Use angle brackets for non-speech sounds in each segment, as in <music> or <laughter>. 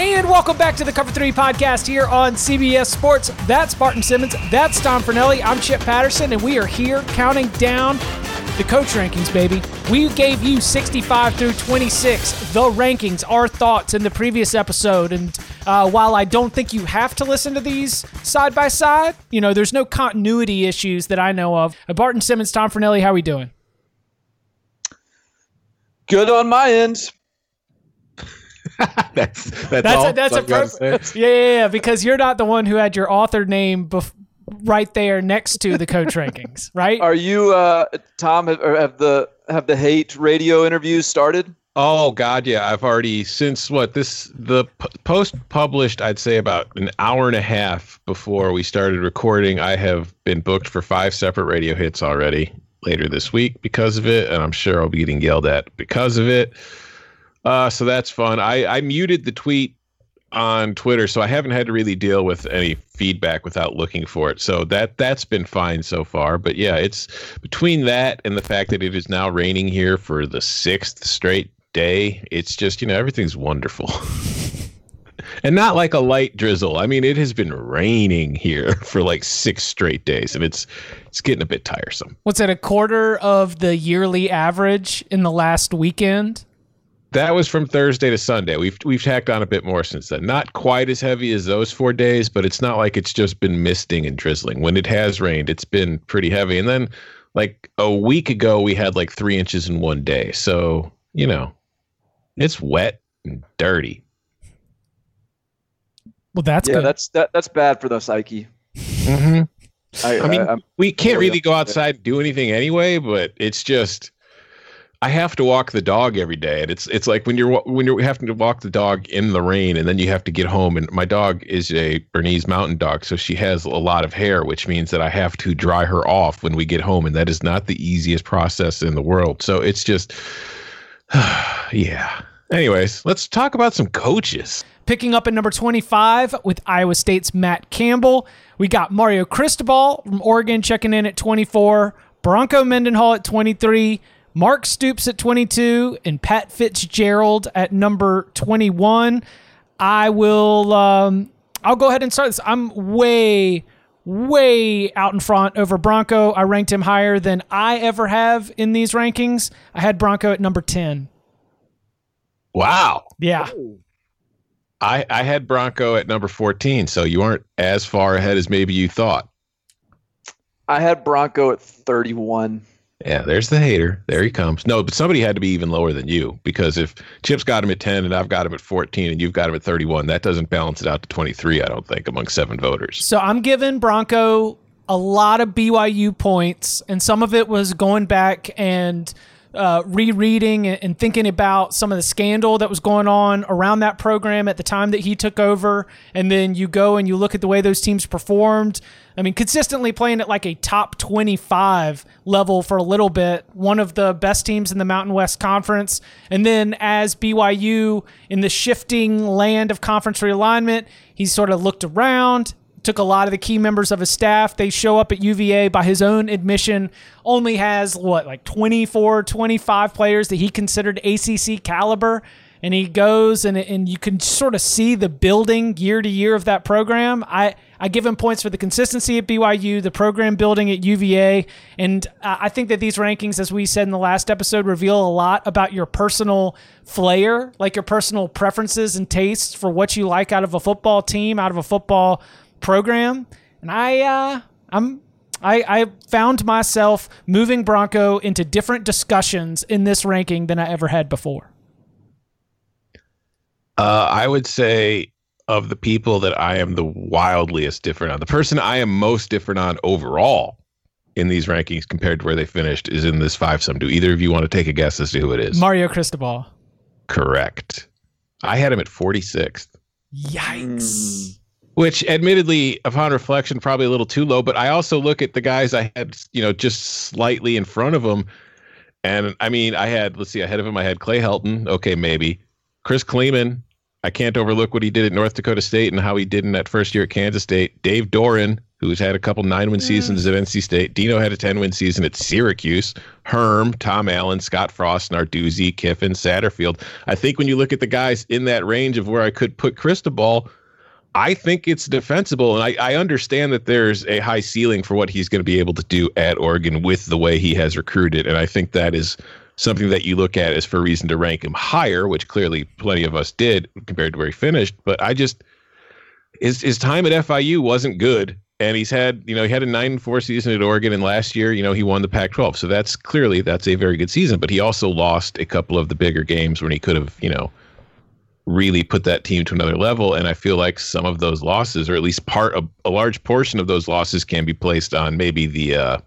And welcome back to the Cover 3 podcast here on CBS Sports. That's Barton Simmons. That's Tom Fornelli. I'm Chip Patterson, and we are here counting down the coach rankings, baby. We gave you 65 through 26, the rankings, our thoughts in the previous episode. And uh, while I don't think you have to listen to these side by side, you know, there's no continuity issues that I know of. Uh, Barton Simmons, Tom Fornelli, how are we doing? Good on my end. <laughs> that's that's, That's all a, that's a I've gotta perfect. say. Yeah, yeah, yeah. Because you're not the one who had your author name bef- right there next to the coach rankings, <laughs> right? Are you, uh, Tom? Have, have the have the hate radio interviews started? Oh God, yeah. I've already since what this the p- post published. I'd say about an hour and a half before we started recording. I have been booked for five separate radio hits already later this week because of it, and I'm sure I'll be getting yelled at because of it. Uh, so that's fun. I I muted the tweet on Twitter, so I haven't had to really deal with any feedback without looking for it. So that that's been fine so far. But yeah, it's between that and the fact that it is now raining here for the sixth straight day. It's just you know everything's wonderful. <laughs> And not like a light drizzle. I mean, it has been raining here <laughs> for like six straight days, and it's it's getting a bit tiresome. What's it, a quarter of the yearly average in the last weekend? That was from Thursday to Sunday. We've we've tacked on a bit more since then. Not quite as heavy as those four days, but it's not like it's just been misting and drizzling. When it has rained, it's been pretty heavy. And then like a week ago, we had like three inches in one day. So you know, it's wet and dirty. Well, that's yeah, good. that's that, that's bad for the psyche. Mm-hmm. I, I mean, I'm- we can't really go outside and do anything anyway, but it's just I have to walk the dog every day, and it's it's like when you're when you're having to walk the dog in the rain, and then you have to get home. And my dog is a Bernese Mountain Dog, so she has a lot of hair, which means that I have to dry her off when we get home, and that is not the easiest process in the world. So it's just, <sighs> yeah. Anyways, let's talk about some coaches. Picking up at number 25 with Iowa State's Matt Campbell. We got Mario Cristobal from Oregon checking in at 24, Bronco Mendenhall at 23, Mark Stoops at 22, and Pat Fitzgerald at number 21. I will um, I'll go ahead and start this. I'm way way out in front over Bronco. I ranked him higher than I ever have in these rankings. I had Bronco at number 10. Wow. Yeah. I, I had Bronco at number 14, so you aren't as far ahead as maybe you thought. I had Bronco at 31. Yeah, there's the hater. There he comes. No, but somebody had to be even lower than you because if Chip's got him at 10 and I've got him at 14 and you've got him at 31, that doesn't balance it out to 23, I don't think, among seven voters. So I'm giving Bronco a lot of BYU points, and some of it was going back and uh, rereading and, thinking about some of the scandal that was going on around that program at the time that he took over. And then you go and you look at the way those teams performed. I mean, consistently playing at like a top 25 level for a little bit, one of the best teams in the Mountain West Conference. And then as BYU in the shifting land of conference realignment, he sort of looked around, took a lot of the key members of his staff. They show up at UVA by his own admission, only has what, like 24, 25 players that he considered ACC caliber. and he goes and and you can sort of see the building year to year of that program. I I give him points for the consistency at BYU, the program building at UVA, and I think that these rankings, as we said in the last episode, reveal a lot about your personal flair, like your personal preferences and tastes for what you like out of a football team, out of a football program. And I, uh, I'm I, I found myself moving Bronco into different discussions in this ranking than I ever had before. Uh, I would say of the people that I am the wildliest different on, the person I am most different on overall in these rankings compared to where they finished is in this five some. Do either of you want to take a guess as to who it is? Mario Cristobal. Correct. I had him at 46th. Yikes. Which, admittedly, upon reflection, probably a little too low. But I also look at the guys I had, you know, just slightly in front of him. And I mean, I had, let's see, ahead of him, I had Clay Helton. Okay, maybe. Chris Klieman, I can't overlook what he did at North Dakota State and how he did in that first year at Kansas State. Dave Doeren who's had a couple nine win mm. seasons at NC State. Dino had a 10 win season at Syracuse. Herm, Tom Allen, Scott Frost, Narduzzi, Kiffin, Satterfield. I think when you look at the guys in that range of where I could put Cristobal, I think it's defensible. And I, I understand that there's a high ceiling for what he's going to be able to do at Oregon with the way he has recruited. And I think that is something that you look at as for reason to rank him higher, which clearly plenty of us did compared to where he finished. But I just his his time at FIU wasn't good. And he's had, you know, he had a nine four season at Oregon, and last year, you know, he won the Pac-12. So that's clearly that's a very good season. But he also lost a couple of the bigger games when he could have, you know, really put that team to another level. And I feel like some of those losses, or at least part of a large portion of those losses, can be placed on maybe the uh,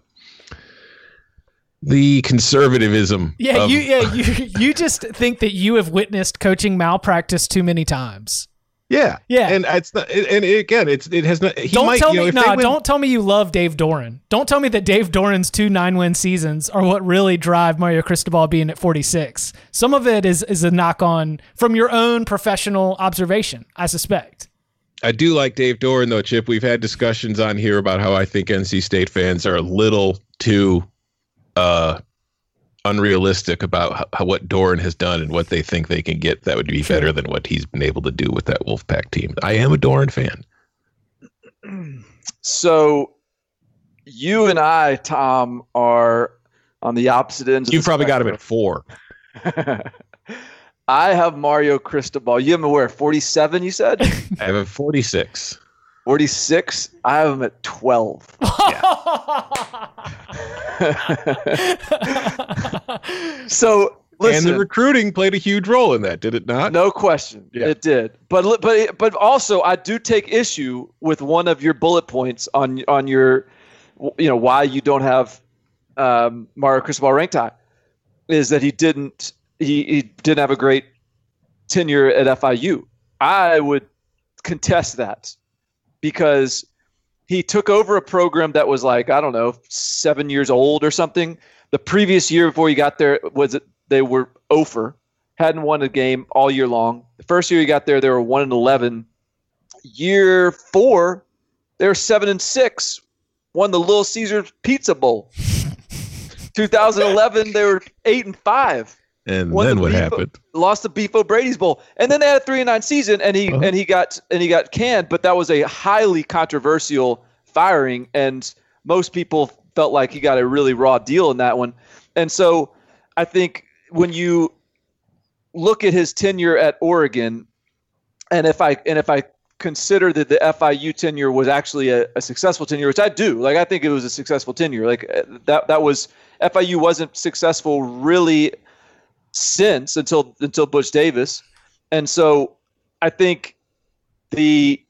the conservatism. Yeah, of- you yeah you you just think that you have witnessed coaching malpractice too many times. Yeah, Yeah. And it's not, and again, it's it has not. He don't might, tell you know, me if no. win- Don't tell me you love Dave Doeren. Don't tell me that Dave Doeren's two nine win seasons are what really drive Mario Cristobal being at forty six. Some of it is is a knock on from your own professional observation. I suspect. I do like Dave Doeren though, Chip. We've had discussions on here about how I think NC State fans are a little too uh, unrealistic about how, how what Doeren has done and what they think they can get that would be better than what he's been able to do with that Wolfpack team. I am a Doeren fan. <clears throat> So you and I, Tom, are on the opposite ends. You've the probably got him at four. <laughs> I have Mario Cristobal. You have him where? Forty-seven. You said <laughs> I have a 46. Forty-six. I have him at twelve. <laughs> <laughs> so listen, and the recruiting played a huge role in that, did it not? No question, Yeah. it did. But but but also, I do take issue with one of your bullet points on on your, you know, why you don't have um, Mario Cristobal ranked high, is that he didn't he, he didn't have a great tenure at FIU. I would contest that because he took over a program that was like I don't know seven years old or something. The previous year before he got there was they were over, hadn't won a game all year long. The first year he got there, they were one and eleven. Year four, they were seven and six, won the Little Caesars Pizza Bowl. <laughs> 2011, they were eight and five And won then the what Beef- happened? Lost the Beef O'Brady's Bowl, and then they had a three and nine season, and he Uh-huh. and he got and he got canned. But that was a highly controversial firing, and most people felt like he got a really raw deal in that one. And so, I think when you look at his tenure at Oregon, and if I and if I consider that the FIU tenure was actually a, a successful tenure, which I do, like I think it was a successful tenure. Like that that was FIU wasn't successful really since until until Butch Davis, and so I think the,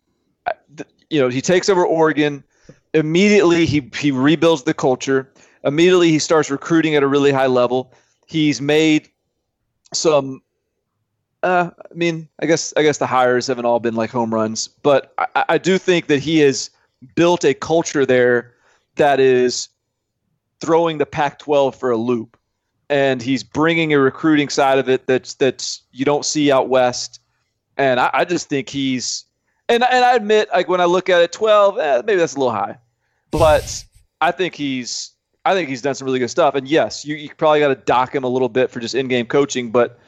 the you know he takes over Oregon immediately. He he rebuilds the culture. Immediately he starts recruiting at a really high level. He's made some. Uh, I mean, I guess I guess the hires haven't all been like home runs, but I, I do think that he has built a culture there that is throwing the Pac-12 for a loop and he's bringing a recruiting side of it that's that's you don't see out west. And I, I just think he's and and I admit like when I look at it, twelve, eh, maybe that's a little high, but I think he's I think he's done some really good stuff. And yes, you, you probably got to dock him a little bit for just in-game coaching, but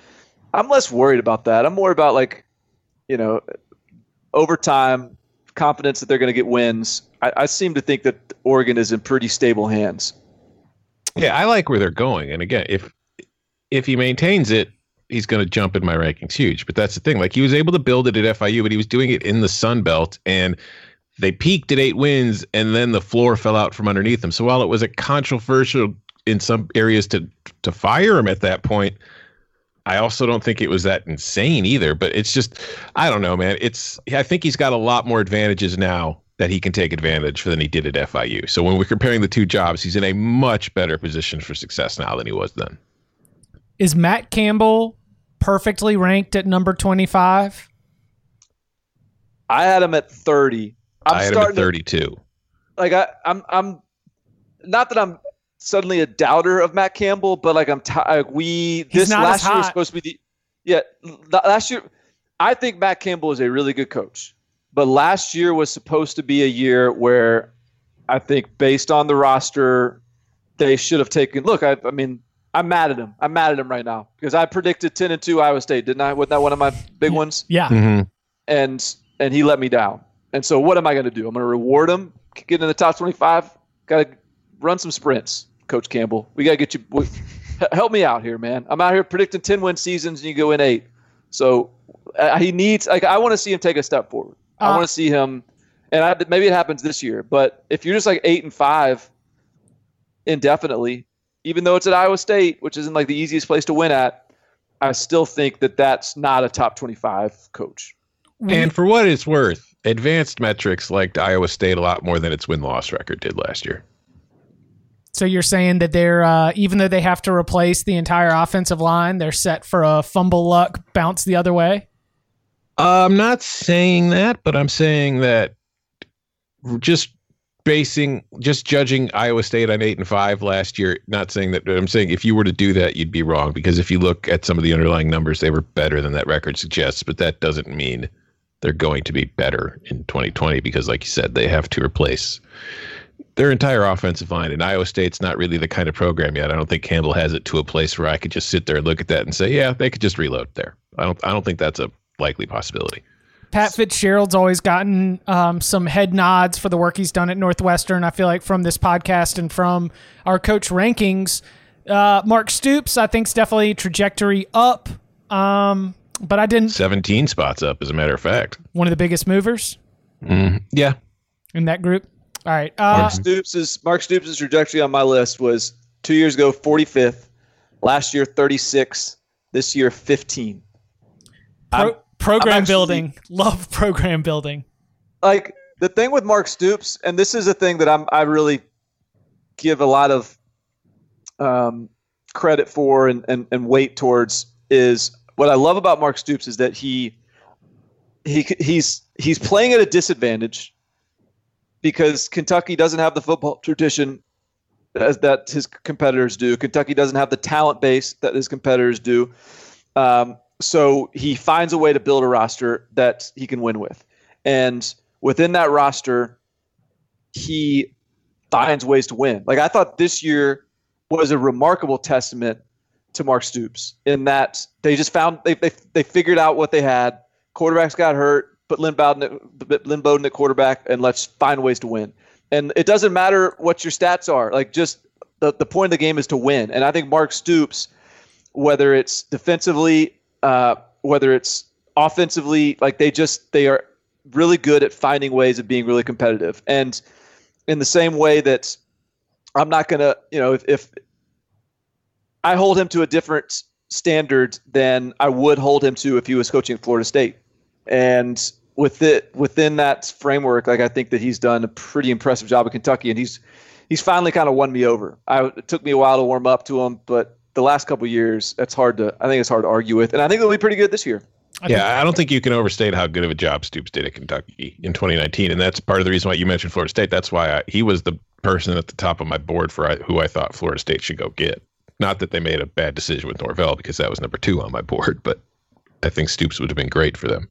I'm less worried about that. I'm more about like, you know, overtime confidence that they're going to get wins. I, I seem to think that Oregon is in pretty stable hands. Yeah, I like where they're going. And again, if if he maintains it, he's going to jump in my rankings huge. But that's the thing. Like he was able to build it at FIU, but he was doing it in the Sun Belt, and they peaked at eight wins, and then the floor fell out from underneath them. So while it was a controversial in some areas to to fire him at that point, I also don't think it was that insane either. But it's just, I don't know, man. It's I think he's got a lot more advantages now that he can take advantage for than he did at FIU. So when we're comparing the two jobs, he's in a much better position for success now than he was then. Is Matt Campbell perfectly ranked at number 25? I had him at 30. I'm I had him at starting to- 32. like I, I'm I'm not that I'm suddenly a doubter of Matt Campbell, but like I'm t- like we He's this last year was supposed to be the yeah last year. I think Matt Campbell is a really good coach, but last year was supposed to be a year where I think based on the roster, they should have taken. Look, I, I mean. I'm mad at him. I'm mad at him right now because I predicted 10 and 2 Iowa State, didn't I? Wasn't that one of my big ones? Yeah. Mm-hmm. and and he let me down. And so what am I going to do? I'm going to reward him, get in the top 25. Got to run some sprints, Coach Campbell. We got to get you. We, help me out here, man. I'm out here predicting 10 win seasons, and you go in eight. So uh, he needs. Like I want to see him take a step forward. I Uh, want to see him, and I, maybe it happens this year. But if you're just like eight and five indefinitely, even though it's at Iowa State, which isn't like the easiest place to win at, I still think that that's not a top 25 coach. And for what it's worth, advanced metrics liked Iowa State a lot more than its win loss record did last year. So you're saying that they're uh, even though they have to replace the entire offensive line, they're set for a fumble luck bounce the other way. I'm not saying that, but I'm saying that just basing, just judging Iowa State on eight and five last year. Not saying that, I'm saying if you were to do that, you'd be wrong because if you look at some of the underlying numbers, they were better than that record suggests. But that doesn't mean they're going to be better in 2020 because, like you said, they have to replace their entire offensive line. And Iowa State's not really the kind of program yet. I don't think Campbell has it to a place where I could just sit there and look at that and say, yeah, they could just reload there. I don't. I don't think that's a likely possibility. Pat Fitzgerald's always gotten um, some head nods for the work he's done at Northwestern. I feel like from this podcast and from our coach rankings, uh, Mark Stoops, I think, is definitely trajectory up. Um, but I didn't 17 spots up, as a matter of fact. one of the biggest movers Mm, yeah. in that group. All right, uh, Mark Stoops' Mark Stoops' trajectory on my list was two years ago 45th, last year 36, this year 15. pro- I'm- program actually- building. <laughs> Love program building. Like the thing with Mark Stoops, and this is a thing that I'm I really give a lot of um, credit for and, and, and weight towards is what I love about Mark Stoops is that he he he's he's playing at a disadvantage because Kentucky doesn't have the football tradition as that his competitors do. Kentucky doesn't have the talent base that his competitors do. Um, so he finds a way to build a roster that he can win with, and within that roster, he finds ways to win. Like I thought this year was a remarkable testament to Mark Stoops in that they just found they they, they figured out what they had. Quarterbacks got hurt, put Lynn Bowden at, Lynn Bowden at quarterback, and let's find ways to win. And it doesn't matter what your stats are. Like just the, the point of the game is to win. And I think Mark Stoops, whether it's defensively, uh, whether it's offensively, like they just they are really good at finding ways of being really competitive. And in the same way that I'm not gonna, you know, if, if I hold him to a different standard than I would hold him to if he was coaching Florida State. And with it within that framework, like I think that he's done a pretty impressive job at Kentucky, and he's he's finally kind of won me over. I, it took me a while to warm up to him, but the last couple of years, that's hard to. I think it's hard to argue with, and I think it'll be pretty good this year. yeah, I don't think you can overstate how good of a job Stoops did at Kentucky in 2019, and that's part of the reason why you mentioned Florida State. That's why I, he was the person at the top of my board for I, who I thought Florida State should go get. Not that they made a bad decision with Norvell because that was number two on my board, <laughs> but I think Stoops would have been great for them.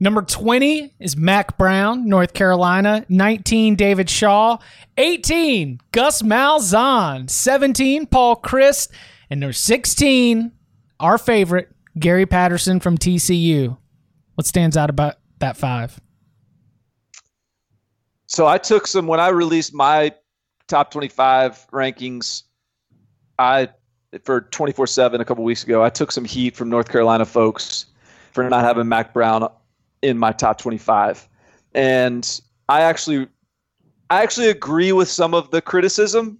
Number 20 is Mack Brown, North Carolina. 19, David Shaw. 18, Gus Malzahn. 17, Paul Chryst. And number 16, our favorite, Gary Patterson from TCU. What stands out about that five? So I took some when I released my top 25 rankings. I for 24/7 a couple weeks ago. I took some heat from North Carolina folks for not having Mack Brown in my top 25, and I actually I actually agree with some of the criticism.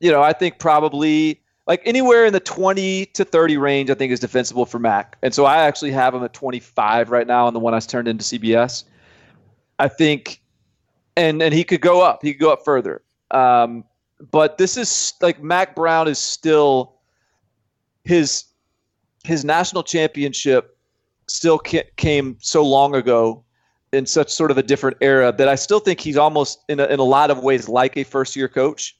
You know, I think probably like anywhere in the 20 to 30 range, I think is defensible for Mack. And so I actually have him at 25 right now on the one I turned into CBS. I think, and and he could go up. He could go up further. Um, but this is like Mack Brown is still his his national championship still came so long ago in such sort of a different era that I still think he's almost in a, in a lot of ways like a first year coach,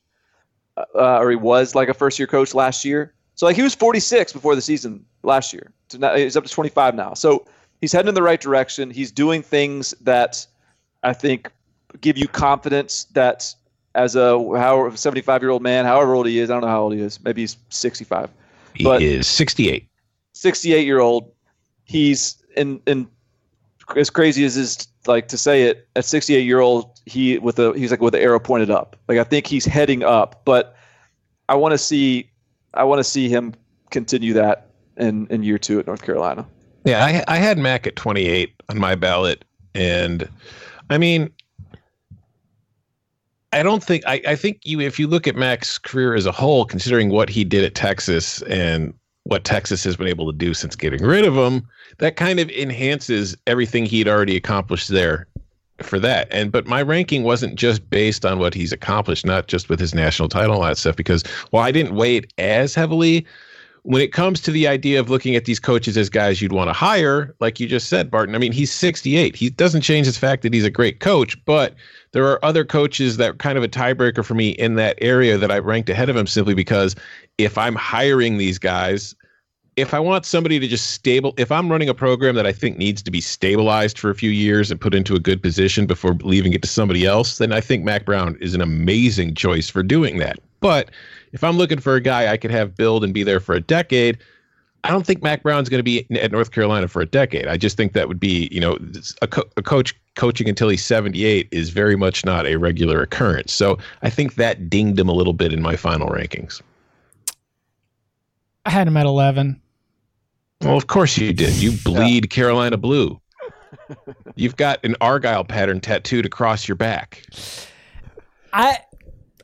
uh, or he was like a first year coach last year. So like he was 46 before the season last year. So now he's up to 25 now. So he's heading in the right direction. He's doing things that I think give you confidence that as a how 75 year old man, however old he is, I don't know how old he is. Maybe he's 65. He but is 68. 68 year old. He's in in as crazy as is like to say it at 68 year old he with a he's like with the arrow pointed up. Like i think he's heading up but i want to see i want to see him continue that in in year two at north carolina. Yeah i i had Mack at 28 on my ballot and i mean I don't think I, I think you if you look at Mack's career as a whole, considering what he did at Texas and what Texas has been able to do since getting rid of him, that kind of enhances everything he'd already accomplished there for that. And but my ranking wasn't just based on what he's accomplished, not just with his national title and all that stuff, because while I didn't weigh it as heavily, when it comes to the idea of looking at these coaches as guys you'd want to hire, like you just said, Barton, I mean, he's 68. He doesn't change his fact that he's a great coach, but there are other coaches that are kind of a tiebreaker for me in that area that I ranked ahead of him simply because if I'm hiring these guys, if I want somebody to just stable, if I'm running a program that I think needs to be stabilized for a few years and put into a good position before leaving it to somebody else, then I think Mack Brown is an amazing choice for doing that. But if I'm looking for a guy I could have build and be there for a decade, I don't think Mack Brown's going to be at North Carolina for a decade. I just think that would be, you know, a, co- a, coach coaching until he's 78 is very much not a regular occurrence. So I think that dinged him a little bit in my final rankings. I had him at 11. Well, of course you did. You bleed yeah. Carolina blue. <laughs> You've got an Argyle pattern tattooed across your back. I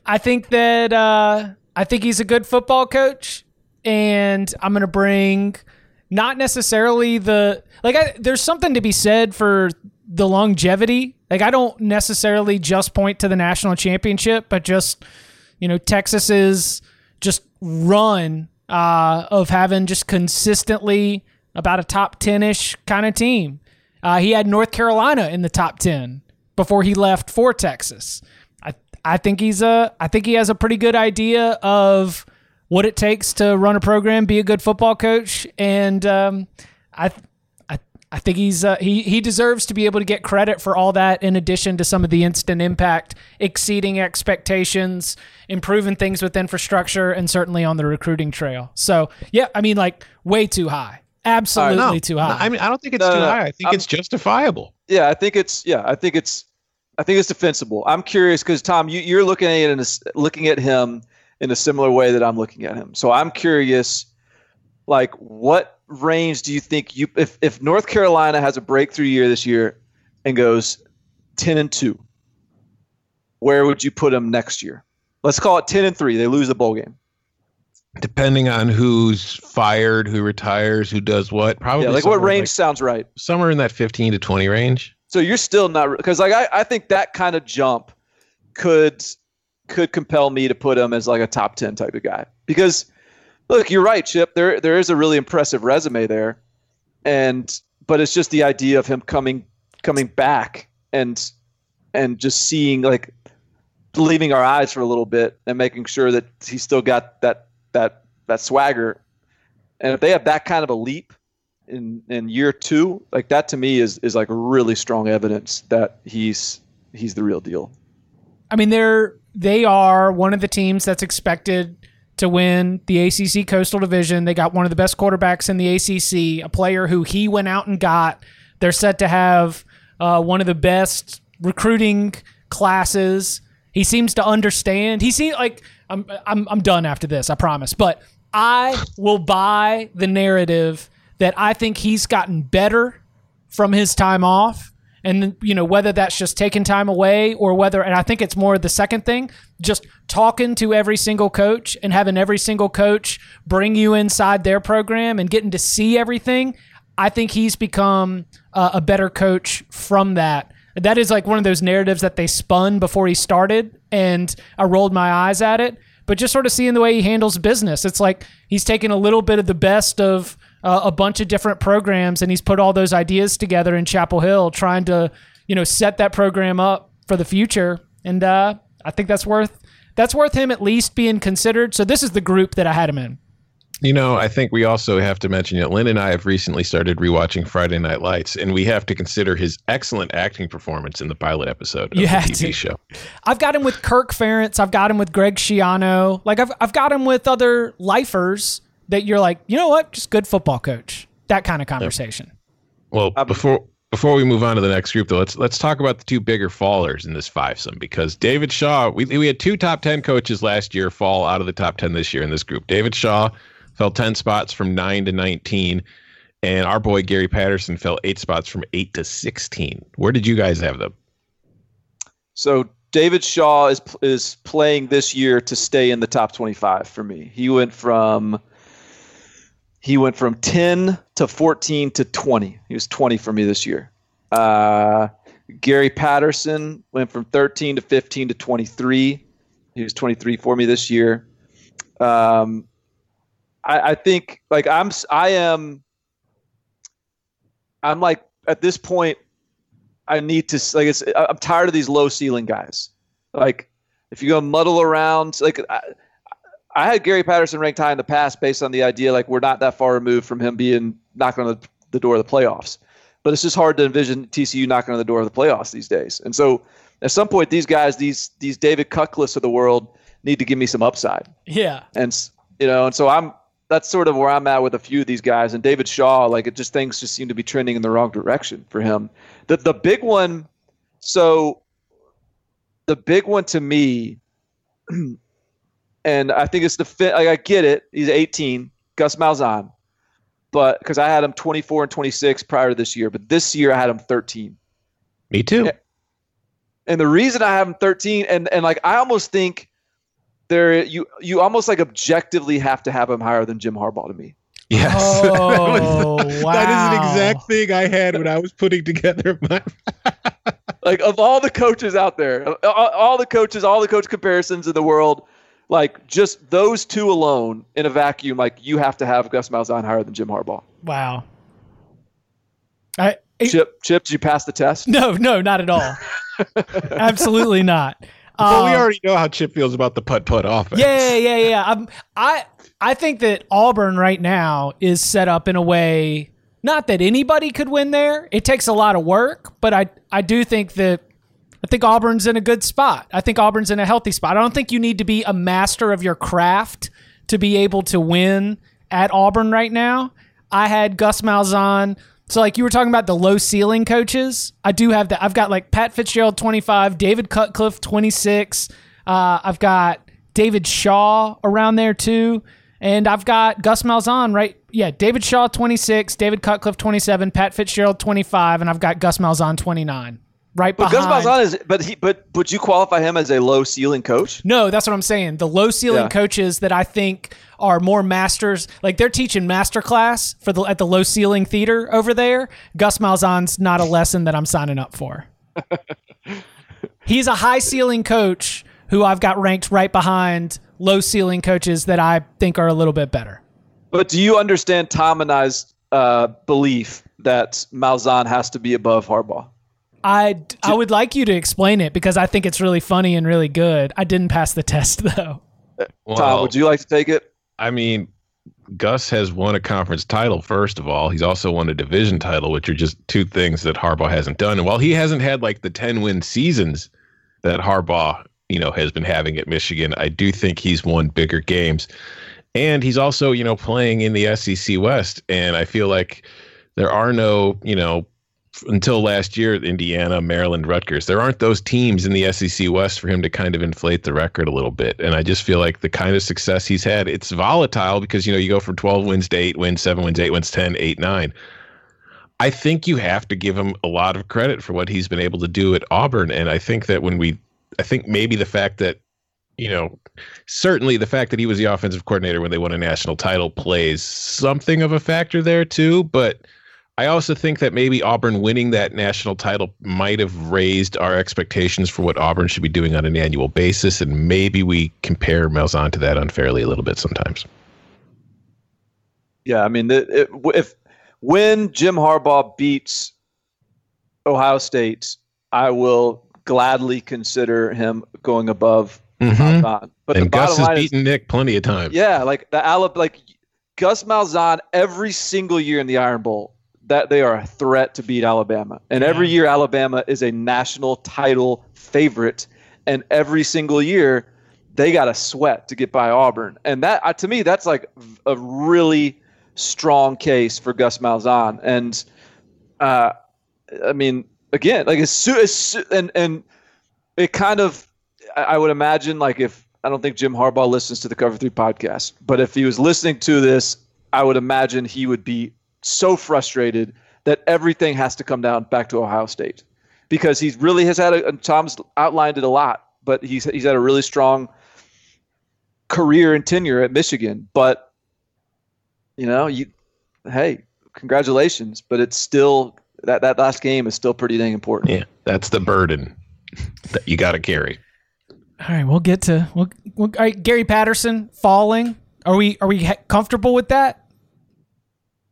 I think that uh, I think he's a good football coach, and I'm going to bring not necessarily the like. I, there's something to be said for the longevity. Like I don't necessarily just point to the national championship, but just you know Texas's just run uh, of having just consistently about a top 10 ish kind of team. Uh, he had North Carolina in the top 10 before he left for Texas. I think he's a I think he has a pretty good idea of what it takes to run a program, be a good football coach, and um, I. I, I think he's uh, he he deserves to be able to get credit for all that. In addition to some of the instant impact, exceeding expectations, improving things with infrastructure, and certainly on the recruiting trail. So yeah, I mean like way too high, absolutely uh, no, too high. I mean I don't think it's too high. I think I'm, it's justifiable. Yeah, I think it's yeah, I think it's I think it's defensible. I'm curious because Tom, you, are looking at it in a, looking at him in a similar way that I'm looking at him. So I'm curious, like, what range do you think you if if North Carolina has a breakthrough year this year and goes ten and two, where would you put them next year? Let's call it ten and three. They lose the bowl game. Depending on who's fired, who retires, who does what, probably. Yeah, like what range like, sounds right? Somewhere in that fifteen to twenty range. So you're still not because like I, I think that kind of jump could could compel me to put him as like a top ten type of guy. Because look, you're right, Chip. There there is a really impressive resume there. And but it's just the idea of him coming coming back and and just seeing like leaving our eyes for a little bit and making sure that he's still got that that that swagger. And if they have that kind of a leap, in in year two, like that to me is is like really strong evidence that he's he's the real deal. I mean, they're they are one of the teams that's expected to win the ACC Coastal Division. They got one of the best quarterbacks in the ACC, a player who he went out and got. They're set to have uh, one of the best recruiting classes. He seems to understand. He seems like I'm, I'm I'm done after this. I promise. But I will buy the narrative that I think he's gotten better from his time off. And you know whether that's just taking time away or whether, and I think it's more the second thing, just talking to every single coach and having every single coach bring you inside their program and getting to see everything. I think he's become uh, a better coach from that. That is like one of those narratives that they spun before he started, and I rolled my eyes at it. But just sort of seeing the way he handles business, it's like he's taken a little bit of the best of uh, a bunch of different programs, and he's put all those ideas together in Chapel Hill, trying to you know set that program up for the future. And uh, I think that's worth that's worth him at least being considered. So this is the group that I had him in. You know, I think we also have to mention that Lynn and I have recently started rewatching Friday Night Lights, and we have to consider his excellent acting performance in the pilot episode of You the TV to. show. I've got him with Kirk Ferentz. I've got him with Greg Schiano. Like I've I've got him with other lifers that you're like, you know what, just good football coach. That kind of conversation. Well, before before we move on to the next group, though, let's let's talk about the two bigger fallers in this fivesome because David Shaw. We we had two top ten coaches last year fall out of the top ten this year in this group. David Shaw fell ten spots from nine to nineteen, and our boy Gary Patterson fell eight spots from eight to sixteen. Where did you guys have them? So David Shaw is is playing this year to stay in the top 25 for me. He went from he went from 10 to 14 to 20. He was 20 for me this year. Uh, Gary Patterson went from 13 to 15 to 23. He was 23 for me this year. Um, I, I think like I'm I am I'm like at this point I need to like it's I'm tired of these low ceiling guys. Like if you go muddle around, like I, had Gary Patterson ranked high in the past based on the idea like we're not that far removed from him being knocking on the, the door of the playoffs. But it's just hard to envision TCU knocking on the door of the playoffs these days. And so at some point, these guys, these these David Cutcliffe of the world, need to give me some upside. Yeah. And you know, and so I'm that's sort of where I'm at with a few of these guys. And David Shaw, like it just things just seem to be trending in the wrong direction for him. The the big one, so the big one to me, <clears throat> and I think it's the fit. Like I get it, he's 18, Gus Malzahn, but because I had him 24 and 26 prior to this year, but this year I had him 13. Me too. Yeah. And the reason I have him 13, and and like I almost think there you you almost like objectively have to have him higher than Jim Harbaugh to me. Yes. Oh, <laughs> That is wow. an exact thing I had when I was putting together my. <laughs> Like of all the coaches out there, all, all the coaches, all the coach comparisons in the world, like just those two alone in a vacuum, like you have to have Gus Malzahn higher than Jim Harbaugh. Wow. I, it- Chip, Chip, did you pass the test? no, no, not at all. <laughs> Absolutely not. Well, we Um, already know how Chip feels about the putt putt offense. Yeah, yeah, yeah. I'm, I I think that Auburn right now is set up in a way not that anybody could win there. It takes a lot of work, but I I do think that I think Auburn's in a good spot. I think Auburn's in a healthy spot. I don't think you need to be a master of your craft to be able to win at Auburn right now. I had Gus Malzahn. So like you were talking about the low ceiling coaches, I do have that. I've got like Pat Fitzgerald 25, David Cutcliffe 26. Uh, I've got David Shaw around there too. And I've got Gus Malzahn, right? Yeah, David Shaw 26, David Cutcliffe 27, Pat Fitzgerald 25, and I've got Gus Malzahn 29. Right But behind. Gus Malzahn is, but he, but would you qualify him as a low ceiling coach? No, that's what I'm saying. The low ceiling Yeah. coaches that I think are more masters, like they're teaching master class for the at the low ceiling theater over there. Gus Malzahn's not a lesson that I'm signing up for. <laughs> He's a high ceiling coach who I've got ranked right behind low ceiling coaches that I think are a little bit better. But do you understand Tom and I's uh, belief that Malzahn has to be above Harbaugh? I I would like you to explain it because I think it's really funny and really good. I didn't pass the <laughs> test though. Well, Tom, would you like to take it? I mean, Gus has won a conference title, first of all. He's also won a division title, which are just two things that Harbaugh hasn't done. And while he hasn't had like the 10 win seasons that Harbaugh you know, has been having at Michigan. I do think he's won bigger games. And he's also, you know, playing in the SEC West. And I feel like there are no, you know, until last year, Indiana, Maryland, Rutgers, there aren't those teams in the SEC West for him to kind of inflate the record a little bit. And I just feel like the kind of success he's had, it's volatile because, you know, you go from 12 wins to 8 wins, 7 wins, 8 wins, 10, 8, 9. I think you have to give him a lot of credit for what he's been able to do at Auburn. And I think that when we, I think maybe the fact that, you know, certainly the fact that he was the offensive coordinator when they won a national title plays something of a factor there too. But I also think that maybe Auburn winning that national title might have raised our expectations for what Auburn should be doing on an annual basis. And maybe we compare Malzahn to that unfairly a little bit sometimes. Yeah, I mean, it, it, if when Jim Harbaugh beats Ohio State, I will gladly consider him going above Mhm. Malzahn. But and the Gus has line is, beaten Nick plenty of times. yeah, like the Alab, like Gus Malzahn every single year in the Iron Bowl, that they are a threat to beat Alabama, and every year Alabama is a national title favorite, and every single year they got a sweat to get by Auburn, and that uh, to me that's like a really strong case for Gus Malzahn, and uh, I mean again, like as soon as and and it kind of I I would imagine like if I don't think Jim Harbaugh listens to the Cover Three podcast, but if he was listening to this, I would imagine he would be so frustrated that everything has to come down back to Ohio State because he's really has had a and Tom's outlined it a lot, but he's he's had a really strong career and tenure at Michigan, but you know, you hey, congratulations, but it's still that that last game is still pretty dang important. Yeah, that's the burden that you got to carry. All right, we'll get to we'll, we'll, all right, Gary Patterson falling. Are we are we comfortable with that?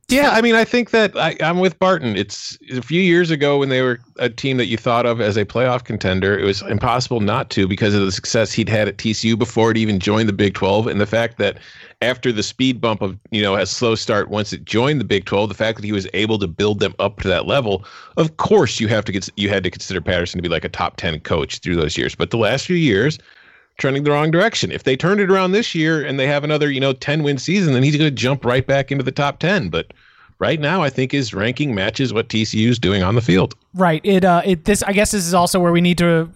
Yeah, I mean, I think that I, I'm with Barton. It's a few years ago when they were a team that you thought of as a playoff contender. It was impossible not to because of the success he'd had at TCU before it even joined the Big 12, and the fact that after the speed bump of you know a slow start once it joined the Big 12, the fact that he was able to build them up to that level. Of course, you have to get you had to consider Patterson to be like a top 10 coach through those years, but the last few years. Trending the wrong direction. If they turned it around this year and they have another, you know, 10 win season, then he's going to jump right back into the top 10. But right now, I think his ranking matches what TCU is doing on the field. Right. It uh it this I guess this is also where we need to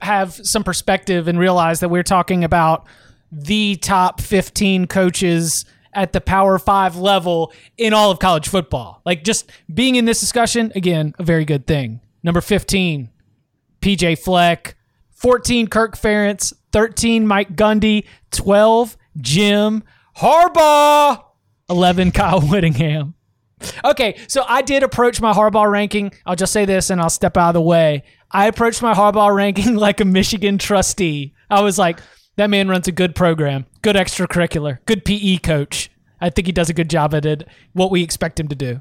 have some perspective and realize that we're talking about the top 15 coaches at the Power 5 level in all of college football. Like just being in this discussion again, a very good thing. Number 15, PJ Fleck, 14 Kirk Ferentz, 13 Mike Gundy, 12 Jim Harbaugh, 11 <laughs> Kyle Whittingham. Okay, so I did approach my Harbaugh ranking. I'll just say this and I'll step out of the way. I approached my Harbaugh <laughs> ranking like a Michigan trustee. I was like, that man runs a good program, good extracurricular, good PE coach. I think he does a good job at it, what we expect him to do.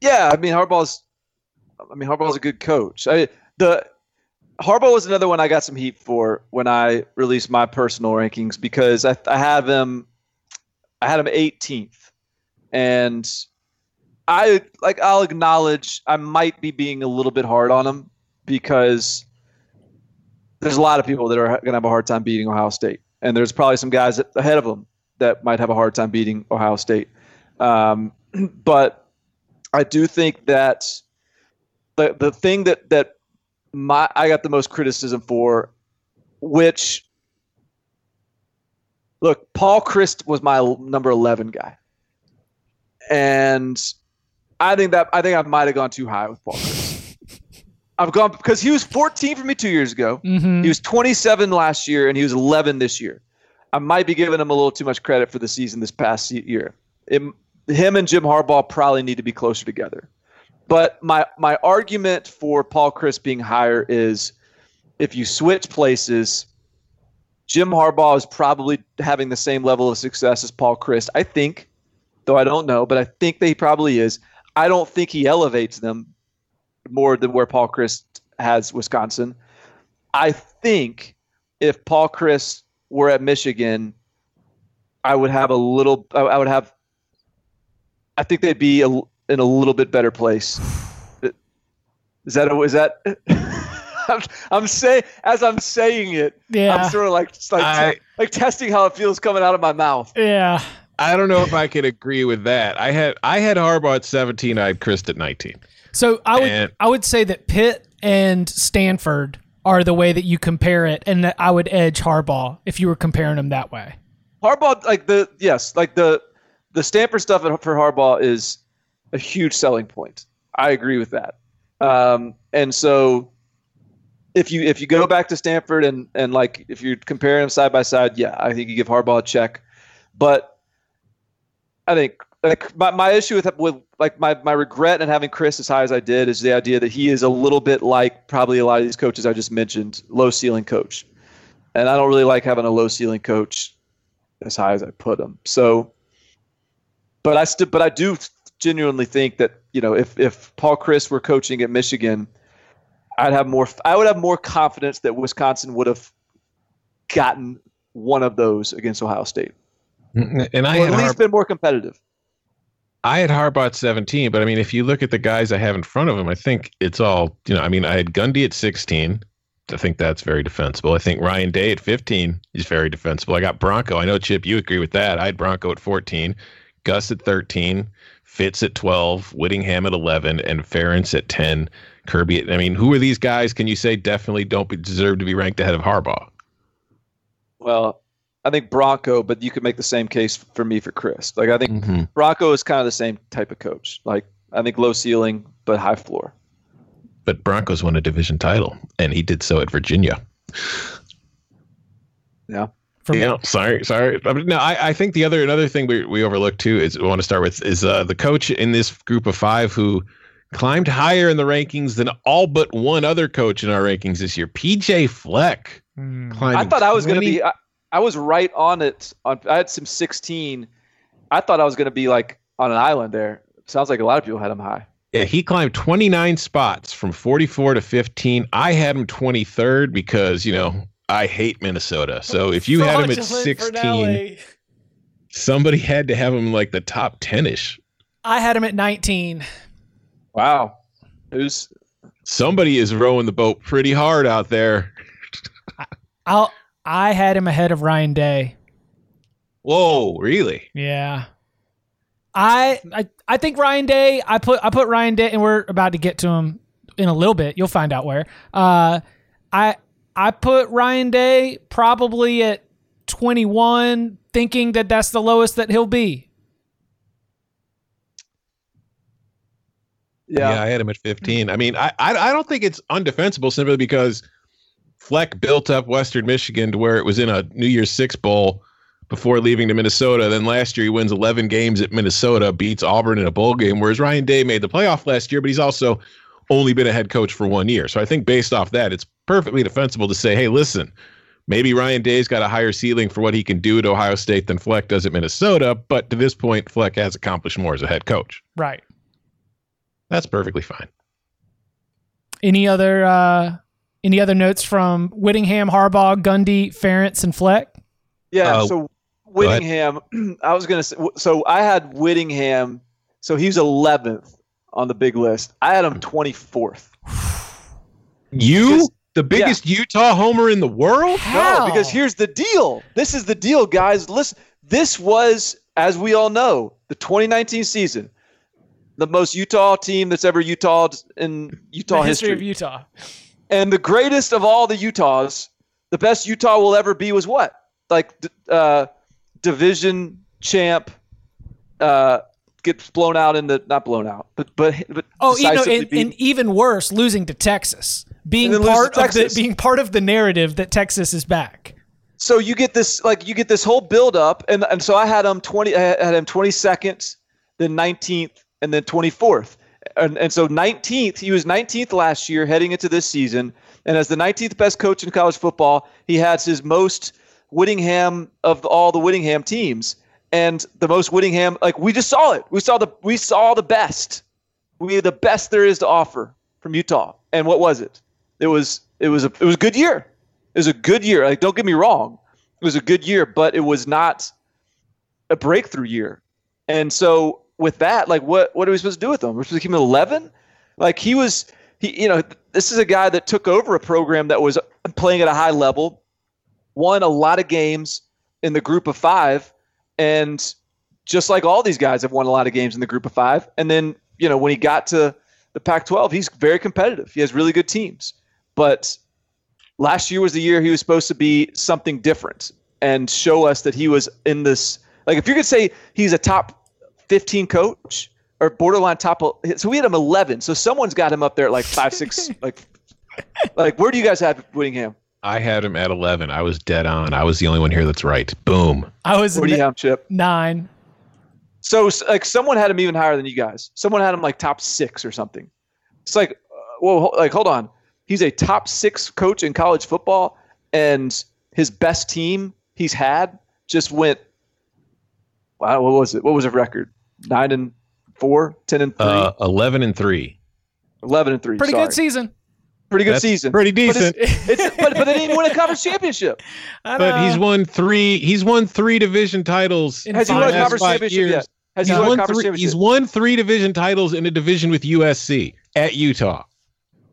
Yeah, I mean Harbaugh's. I mean Harbaugh's a good coach. I the Harbaugh was another one I got some heat for when I released my personal rankings because I I have him. I had him 18th, and I like I'll acknowledge I might be being a little bit hard on him because there's a lot of people that are going to have a hard time beating Ohio State, and there's probably some guys ahead of them that might have a hard time beating Ohio State. Um, <clears throat> but I do think that the the thing that that my I got the most criticism for, which look, Paul Chryst was my number eleven guy, and I think that I think I might have gone too high with Paul Chryst. <laughs> I've gone because he was 14 for me two years ago. Mm-hmm. He was 27 last year, and he was 11 this year. I might be giving him a little too much credit for the season this past year. It, him and Jim Harbaugh probably need to be closer together. But my my argument for Paul Chryst being higher is if you switch places, Jim Harbaugh is probably having the same level of success as Paul Chryst. I think, though I don't know, but I think that he probably is. I don't think he elevates them more than where Paul Chryst has Wisconsin. I think if Paul Chryst were at Michigan, I would have a little. I I would have. I think they'd be a, in a little bit better place. Is that? Is that? <laughs> I'm, I'm saying as I'm saying it, Yeah. I'm sort of like like I- like testing how it feels coming out of my mouth. Yeah. I don't know if I could agree with that. I had I had Harbaugh at 17. I had Chryst at 19. So I would And- I would say that Pitt and Stanford are the way that you compare it, and that I would edge Harbaugh if you were comparing them that way. Harbaugh, like the yes, like the the Stanford stuff for Harbaugh is a huge selling point. I agree with that. Um, and so if you if you go back to Stanford and and like if you compare them side by side, yeah, I think you give Harbaugh a check. But I think like my, my issue with with like my, my regret in having Chryst as high as I did is the idea that he is a little bit like probably a lot of these coaches I just mentioned, low ceiling coach. And I don't really like having a low ceiling coach as high as I put him. So, but I still, but I do genuinely think that you know if if Paul Chryst were coaching at Michigan, I'd have more. I would have more confidence that Wisconsin would have gotten one of those against Ohio State, mm-hmm. And I or at least Harbaugh, been more competitive. I had Harbaugh at 17, but I mean, if you look at the guys I have in front of him, I think it's all you know. I mean, I had Gundy at 16. I think that's very defensible. I think Ryan Day at 15 is very defensible. I got Bronco. I know Chip, you agree with that. I had Bronco at 14, Gus at 13, Fitz at 12, Whittingham at 11, and Ferentz at 10. Kirby. At, I mean, who are these guys? Can you say definitely don't be, deserve to be ranked ahead of Harbaugh? Well, I think Bronco, but you could make the same case for me for Chryst. Like I think Mhm. Bronco is kind of the same type of coach. Like I think low ceiling but high floor. But Broncos won a division title, and he did so at Virginia. Yeah. For me. Yeah, sorry, sorry. No, I, I think the other another thing we, we overlooked too is we want to start with is uh, the coach in this group of five who climbed higher in the rankings than all but one other coach in our rankings this year. PJ Fleck. Climbing I thought I was going to be. I, I was right on it. On I had some 16. I thought I was going to be like on an island there. Sounds like a lot of people had him high. Yeah, he climbed 29 spots from 44 to 15. I had him 23rd because you know I hate Minnesota. So if you had him at 16, somebody had to have him like the top 10ish. I had him at 19. Wow. Who's Somebody is rowing the boat pretty hard out there. I'll I had him ahead of Ryan Day. Whoa, really? Yeah. I, I I think Ryan Day. I put I put Ryan Day, and we're about to get to him in a little bit. You'll find out where. Uh, I I put Ryan Day probably at twenty one, thinking that that's the lowest that he'll be. yeah. I had him at 15. I mean, I, I I don't think it's undefensible simply because Fleck built up Western Michigan to where it was in a New Year's Six bowl before leaving to Minnesota. Then last year he wins 11 games at Minnesota, beats Auburn in a bowl game. Whereas Ryan Day made the playoff last year, but he's also only been a head coach for one year. So I think based off that, it's perfectly defensible to say, hey, listen, maybe Ryan Day's got a higher ceiling for what he can do at Ohio State than Fleck does at Minnesota. But to this point, Fleck has accomplished more as a head coach. Right. That's perfectly fine. Any other uh, any other notes from Whittingham, Harbaugh, Gundy, Ferentz, and Fleck? Yeah. Uh, so ahead. Whittingham, <clears throat> I was going to say, so I had Whittingham. So he's 11th on the big list. I had him 24th. You, Because- the biggest Utah homer in the world? How? No, because here's the deal. This is the deal, guys. Listen, this was, as we all know, the 2019 season, the most Utah team that's ever Utah in Utah the history history. of Utah. and the greatest of all the Utahs, the best Utah will ever be was what? Like uh, division champ, uh, gets blown out in the not blown out, but but but Oh, you know, and, and even worse, losing to Texas, being And then lose part of the being part of the narrative that Texas is back. so you get this like you get this whole build up and and so I had him 20 I had him 22nd then 19th and then 24th and and so 19th he was 19th last year heading into this season and as the 19th best coach in college football he has his most Whittingham of all the Whittingham teams and the most Whittingham like we just saw it we saw the we saw the best we the best there is to offer from Utah and what was it it was it was a it was a good year it was a good year. Like, don't get me wrong, it was a good year, but it was not a breakthrough year. And so, with that, like, what what are we supposed to do with him? We're supposed to keep him eleven? Like, he was, he, you know, this is a guy that took over a program that was playing at a high level, won a lot of games in the group of five, and just like all these guys have won a lot of games in the group of five. And then, you know, when he got to the Pac 12, he's very competitive. He has really good teams. But last year was the year he was supposed to be something different and show us that he was in this. Like, if you could say he's a top 15 coach or borderline top, so we had him 11. So someone's got him up there at like five, six, <laughs> like, like where do you guys have Whittingham? I had him at 11. I was dead on. I was the only one here that's right. Boom. I was Where do you have him, Chip? nine. So like someone had him even higher than you guys. Someone had him like top six or something. It's like, uh, well, ho- like hold on. He's a top six coach in college football, and his best team he's had just went. Wow, what was it? What was the record? Nine and four, 10 and three, Uh, 11 and 3. 11 and three. Pretty sorry. good season. Pretty good That's season. Pretty But it's- decent. It's, but, but they didn't win a conference <laughs> championship. But know. he's won three. He's won three division titles. In Has he won a conference championship years. yet? Has He's he won a won conference three. championship? He's won three division titles in a division with USC at Utah.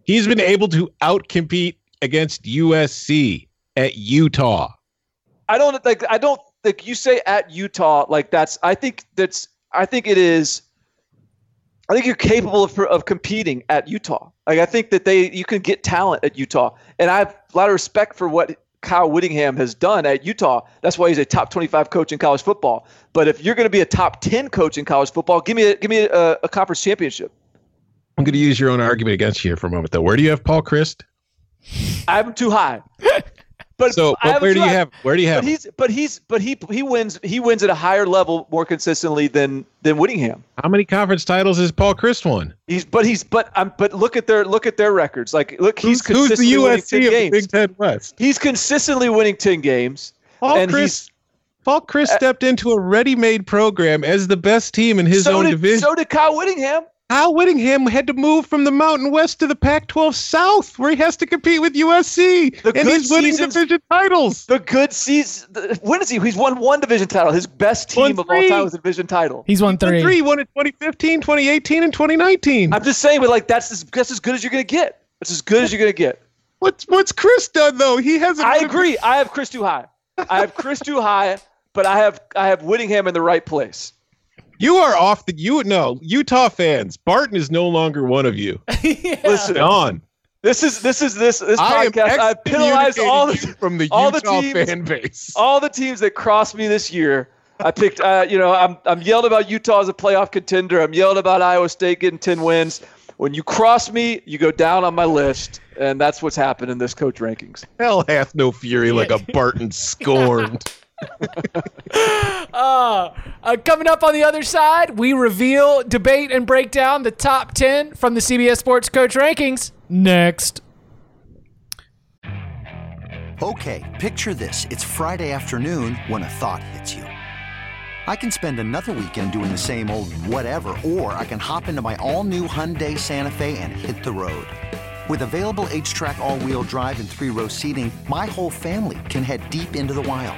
He's been able to outcompete against USC at Utah. I don't like. I don't like. You say at Utah, like that's. I think that's. I think it is. I think you're capable of, of competing at Utah. Like I think that they you can get talent at Utah, and I have a lot of respect for what Kyle Whittingham has done at Utah. That's why he's a top 25 coach in college football. But if you're going to be a top 10 coach in college football, give me a, give me a, a conference championship. I'm going to use your own argument against you here for a moment, though. Where do you have Paul Chryst? I have him too high. <laughs> But So, but where do you have? Where do you have? But he's but he's but he he wins he wins at a higher level more consistently than than Whittingham. How many conference titles has Paul Chryst won? He's but he's but um but look at their look at their records. Like look, he's who's, who's the consistently winning ten USC of the games. Big Ten West? He's consistently winning ten games. Paul and Chryst. Paul Chryst Uh, stepped into a ready-made program as the best team in his so own did, division. So did Kyle Whittingham. Kyle Whittingham had to move from the Mountain West to the Pac-12 South, where he has to compete with USC, The and good he's winning seasons- division titles. The good season. the- When is he? He's won one division title. His best team of all time was a division title. He's won Won three. three, won in 2015, 2018, and 2019. I'm just saying, but like that's as, that's as good as you're gonna get. That's as good as you're gonna get. What's what's Chryst done though? He hasn't. I won a- agree. I have Chryst too high. I have Chryst <laughs> too high, but I have I have Whittingham in the right place. You are off the. You no Utah fans. Barton is no longer one of you. <laughs> Listen, Gone. this is this is this this I podcast. I've penalized all the you from the all the Utah teams- fan base. all the teams that crossed me this year. I picked. Uh, you know, I'm I'm yelling about Utah as a playoff contender. I'm yelling about Iowa State getting ten wins. When you cross me, you go down on my list, and that's what's happened in this coach rankings. Hell hath no fury like a Barton scorned. <laughs> <laughs> Uh, uh, coming up on the other side, we reveal, debate, and break down the top 10 from the CBS Sports Coach Rankings. Next. Okay, picture this. It's Friday afternoon when a thought hits you. I can spend another weekend doing the same old whatever, or I can hop into my all new Hyundai Santa Fe and hit the road. With available HTRAC, all wheel drive, and three row seating, my whole family can head deep into the wild.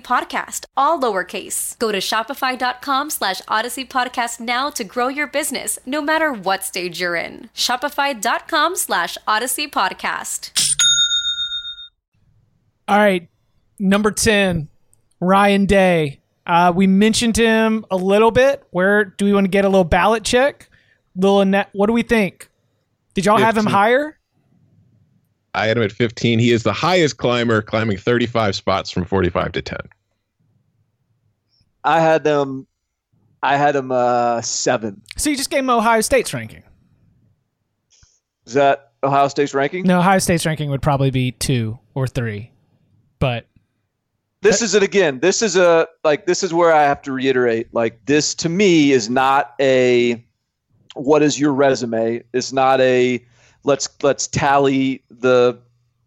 Podcast, all lowercase. Go to Shopify.com slash Odyssey Podcast now to grow your business, no matter what stage you're in. Shopify.com slash Odyssey Podcast. All right, number 10, Ryan Day. Uh, we mentioned him a little bit. Where do we want to get a little ballot check? Little net. What do we think? Did y'all have him higher? I had him at 15. He is the highest climber, climbing 35 spots from 45 to 10. I had them. I had him uh, seven. So you just gave him Ohio State's ranking. Is that Ohio State's ranking? No, Ohio State's ranking would probably be two or three, but This is it again. This is a like this is where I have to reiterate. Like this to me is not a what is your resume? It's not a let's let's tally the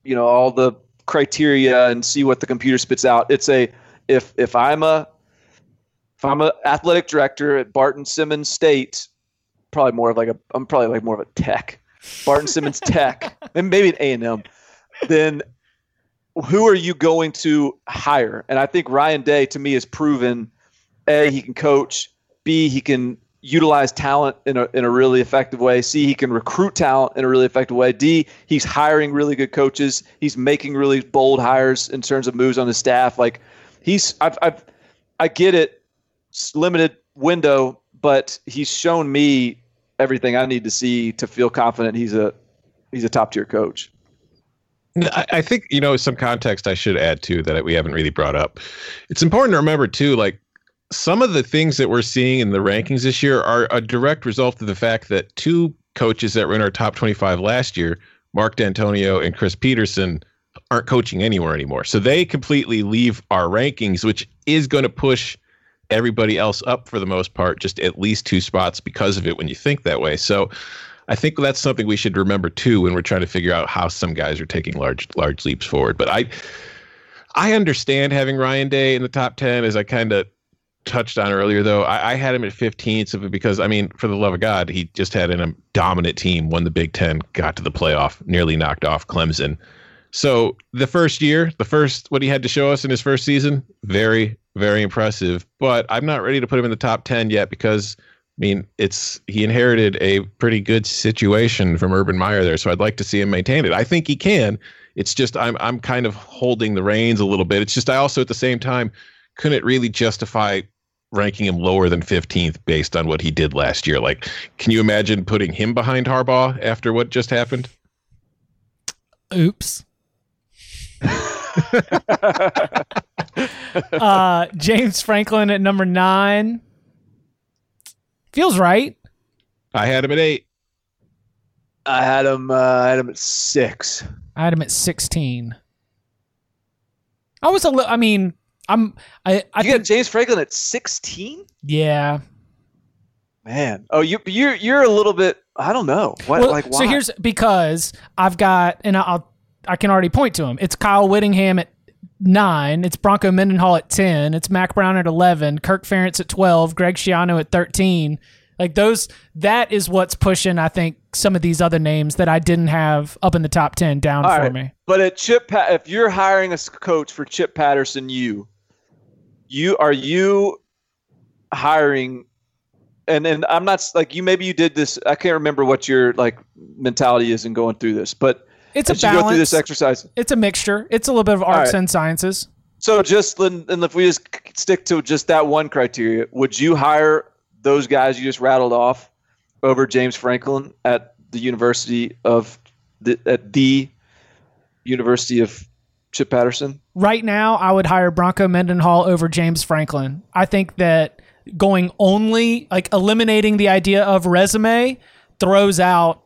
you know all the criteria and see what the computer spits out. It's a if if I'm a if I'm a athletic director at Barton Simmons State, probably more of like a I'm probably like more of a tech. Barton Simmons <laughs> Tech, and maybe an A and M, then who are you going to hire? And I think Ryan Day to me has proven A, he can coach, B, he can utilize talent in a, in a really effective way, C, he can recruit talent in a really effective way, D, he's hiring really good coaches, he's making really bold hires in terms of moves on his staff. Like he's I've, I've I get it, limited window, but he's shown me everything I need to see to feel confident he's a he's a top tier coach. I, think you know some context I should add too that we haven't really brought up. It's important to remember too, like some of the things that we're seeing in the rankings this year are a direct result of the fact that two coaches that were in our top 25 last year, Mark Dantonio and Chris Petersen, aren't coaching anywhere anymore. So they completely leave our rankings, which is going to push everybody else up for the most part, just at least two spots because of it when you think that way. So I think that's something we should remember too when we're trying to figure out how some guys are taking large large leaps forward. But I I understand having Ryan Day in the top ten as I kind of touched on earlier though. I, I had him at 15 simply because I mean, for the love of God, he just had in a um, dominant team, won the Big Ten, got to the playoff, nearly knocked off Clemson. So the first year, the first what he had to show us in his first season, very, very impressive. But I'm not ready to put him in the top ten yet because I mean it's he inherited a pretty good situation from Urban Meyer there. So I'd like to see him maintain it. I think he can. It's just I'm I'm kind of holding the reins a little bit. It's just I also at the same time couldn't really justify ranking him lower than 15th based on what he did last year. Like, can you imagine putting him behind Harbaugh after what just happened? Oops. <laughs> uh, James Franklin at number nine. Feels right. I had him at eight. I had him. Uh, I had him at six. I had him at 16. I was a little, I mean, I'm, I, I You think, got James Franklin at sixteen. yeah. Man, oh, you you're you're a little bit. I don't know. What Well, like why? so here's because I've got, and I'll, I can already point to him. It's Kyle Whittingham at nine. It's Bronco Mendenhall at 10. It's Mack Brown at 11. Kirk Ferentz at 12. Greg Schiano at 13. Like those, that is what's pushing, I think, some of these other names that I didn't have up in the top 10 down All for right, me. But at Chip, if you're hiring a coach for Chip Patterson, you, you are you hiring, and and I'm not like you. Maybe you did this. I can't remember what your like mentality is in going through this, but It's a you go through this exercise, It's a mixture. It's a little bit of arts right. and sciences. So just and and if we just stick to just that one criteria, would you hire those guys you just rattled off over James Franklin at the University of the at the University of Chip Patterson? Right now, I would hire Bronco Mendenhall over James Franklin. I think that going only like eliminating the idea of resume throws out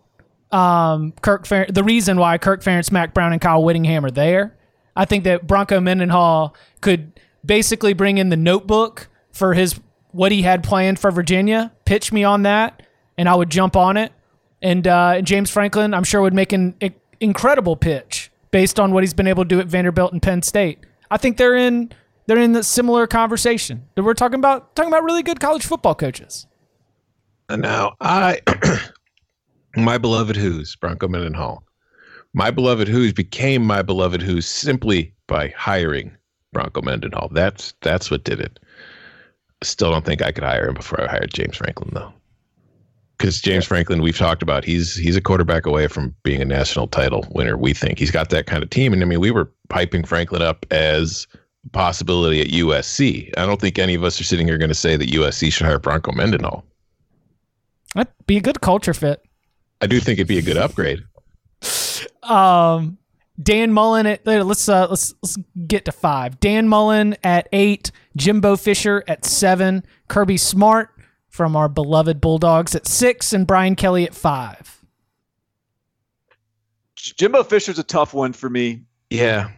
um, Kirk Fer- the reason why Kirk Ferentz, Mack Brown, and Kyle Whittingham are there. I think that Bronco Mendenhall could basically bring in the notebook for his what he had planned for Virginia, pitch me on that, and I would jump on it. And uh, James Franklin, I'm sure, would make an incredible pitch based on what he's been able to do at Vanderbilt and Penn State. I think they're in they're in a similar conversation. That we're talking about talking about really good college football coaches. And now I, <clears throat> my beloved Hoos Bronco Mendenhall, my beloved Hoos became my beloved Hoos simply by hiring Bronco Mendenhall. That's that's what did it. Still don't think I could hire him before I hired James Franklin though. Because James Franklin, we've talked about, he's he's a quarterback away from being a national title winner. We think he's got that kind of team, and I mean, we were piping Franklin up as a possibility at USC. I don't think any of us are sitting here going to say that USC should hire Bronco Mendenhall. That'd be a good culture fit. I do think it'd be a good upgrade. Um, Dan Mullen at let's uh, let's let's get to five. Dan Mullen at eight. Jimbo Fisher at seven. Kirby Smart from our beloved Bulldogs at six, and Brian Kelly at five. Jimbo Fisher's a tough one for me. Yeah,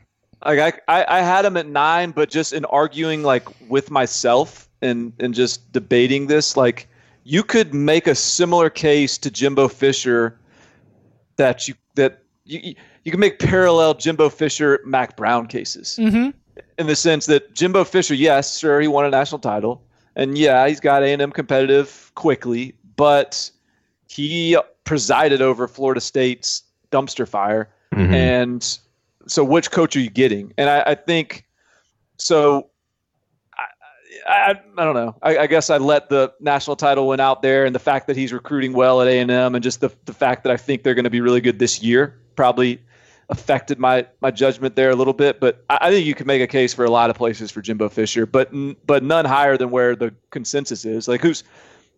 Like I, I, I had him at nine, but just in arguing like with myself and and just debating this, like you could make a similar case to Jimbo Fisher that you that you you- you can make parallel Jimbo Fisher Mack Brown cases Mm-hmm. in the sense that Jimbo Fisher, yes, sure, he won a national title, and yeah, he's got A and M competitive quickly, but he presided over Florida State's dumpster fire, Mhm. and so which coach are you getting? And I, I think so. I, I, I don't know. I, I guess I let the national title win out there, and the fact that he's recruiting well at A and M, and just the the fact that I think they're going to be really good this year probably affected my my judgment there a little bit. But I, I think you can make a case for a lot of places for Jimbo Fisher, but but none higher than where the consensus is. Like who's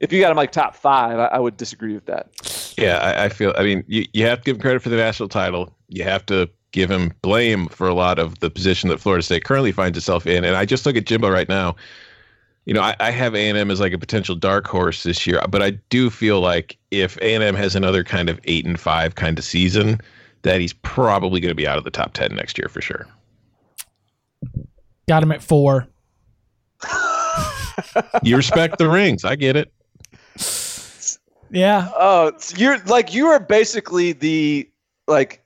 if you got him like top five, I, I would disagree with that. Yeah, I, I feel. I mean, you, you have to give him credit for the national title. You have to give him blame for a lot of the position that Florida State currently finds itself in. And I just look at Jimbo right now. You know, I, I have A and M as like a potential dark horse this year, but I do feel like if A and M has another kind of eight and five kind of season, that he's probably going to be out of the top ten next year for sure. Got him at four. <laughs> You respect the rings, I get it. Yeah. Oh, so you're like you are basically the like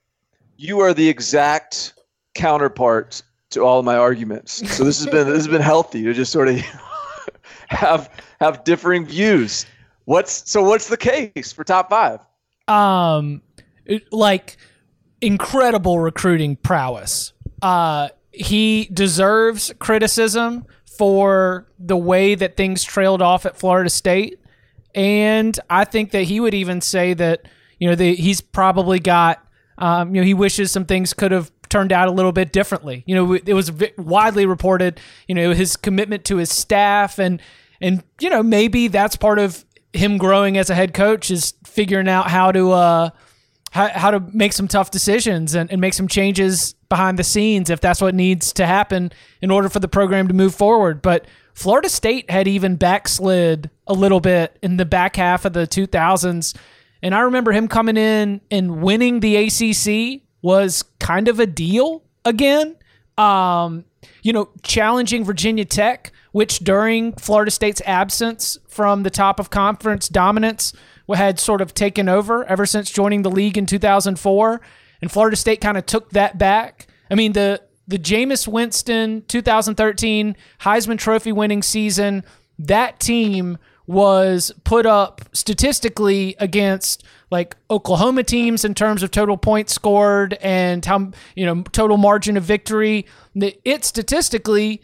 you are the exact counterpart to all of my arguments. So this has been this has been healthy to just sort of <laughs> have have differing views. What's so what's the case for top five? um like incredible recruiting prowess uh he deserves criticism for the way that things trailed off at Florida State and I think that he would even say that you know the, he's probably got um, you know he wishes some things could have turned out a little bit differently. You know it was widely reported you know his commitment to his staff and and you know maybe that's part of him growing as a head coach is figuring out how to uh how, how to make some tough decisions and, and make some changes behind the scenes if that's what needs to happen in order for the program to move forward. But Florida State had even backslid a little bit in the back half of the 2000s. And I remember him coming in and winning the ACC was kind of a deal again. Um, you know, challenging Virginia Tech, which during Florida State's absence from the top of conference dominance had sort of taken over ever since joining the league in 2004. And Florida State kind of took that back. I mean, the the Jameis Winston 2013 Heisman Trophy winning season, that team was put up statistically against like Oklahoma teams in terms of total points scored and how you know total margin of victory. It statistically,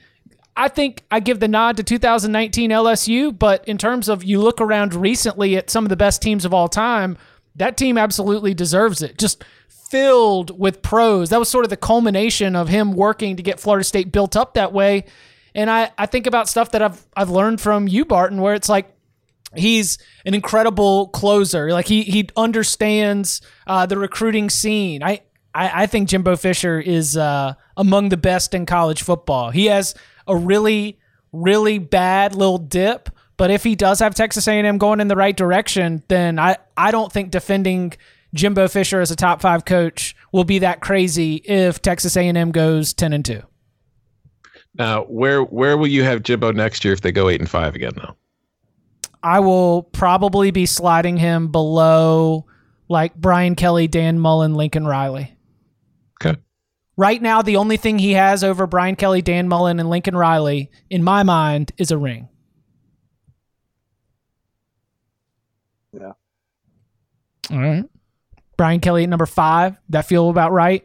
I think I give the nod to 2019 LSU, but in terms of you look around recently at some of the best teams of all time, that team absolutely deserves it. Just filled with pros. That was sort of the culmination of him working to get Florida State built up that way. And I, I think about stuff that I've I've learned from you, Barton, where it's like he's an incredible closer. Like he he understands uh, the recruiting scene. I, I I think Jimbo Fisher is uh, among the best in college football. He has a really really bad little dip, but if he does have Texas A&M going in the right direction, then I I don't think defending Jimbo Fisher as a top five coach will be that crazy if Texas A&M goes ten and two. Now, where where will you have Jimbo next year if they go eight and five again? Though. I will probably be sliding him below like Brian Kelly, Dan Mullen, Lincoln Riley. Okay. Right now, the only thing he has over Brian Kelly, Dan Mullen, and Lincoln Riley, in my mind, is a ring. Yeah. All right. Brian Kelly at number five. That feel about right?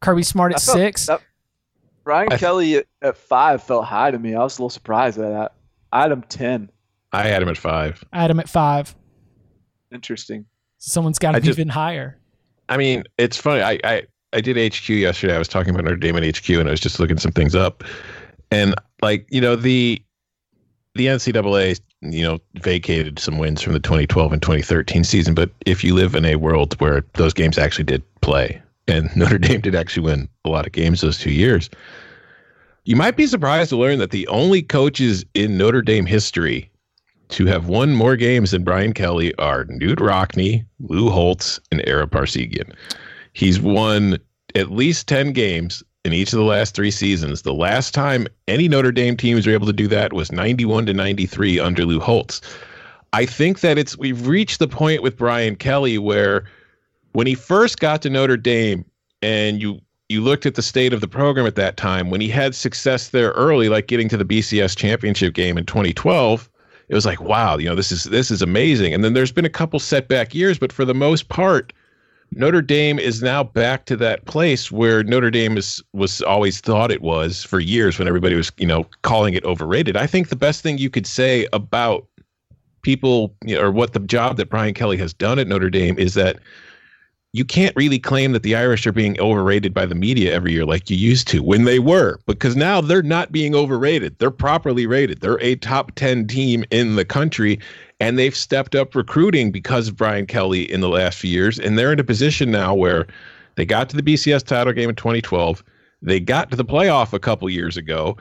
Kirby Smart at felt- six. that- Brian I- Kelly at, at five felt high to me. I was a little surprised by that. I had him ten. I had him at five. I had him at five. Interesting. Someone's got to I be just- even higher. I mean, it's funny. I, I I did HQ yesterday. I was talking about Notre Dame at HQ, and I was just looking some things up, and like you know the the NCAA you know vacated some wins from the 2012 and 2013 season, but if you live in a world where those games actually did play, and <laughs> Notre Dame did actually win a lot of games those two years, you might be surprised to learn that the only coaches in Notre Dame history to have won more games than Brian Kelly are Knute Rockne, Lou Holtz, and Ara Parseghian. He's won at least 10 games in each of the last three seasons. The last time any Notre Dame teams were able to do that was 91 to 93 under Lou Holtz. I think that it's we've reached the point with Brian Kelly where when he first got to Notre Dame and you you looked at the state of the program at that time when he had success there early like getting to the BCS championship game in 2012 it was like wow you know this is this is amazing and then there's been a couple setback years but for the most part Notre Dame is now back to that place where Notre Dame is was always thought it was for years when everybody was you know calling it overrated I think the best thing you could say about people you know, or what the job that Brian Kelly has done at Notre Dame is that you can't really claim that the Irish are being overrated by the media every year like you used to when they were, because now they're not being overrated. They're properly rated. They're a top 10 team in the country, and they've stepped up recruiting because of Brian Kelly in the last few years. And they're in a position now where they got to the BCS title game in 2012. They got to the playoff a couple years ago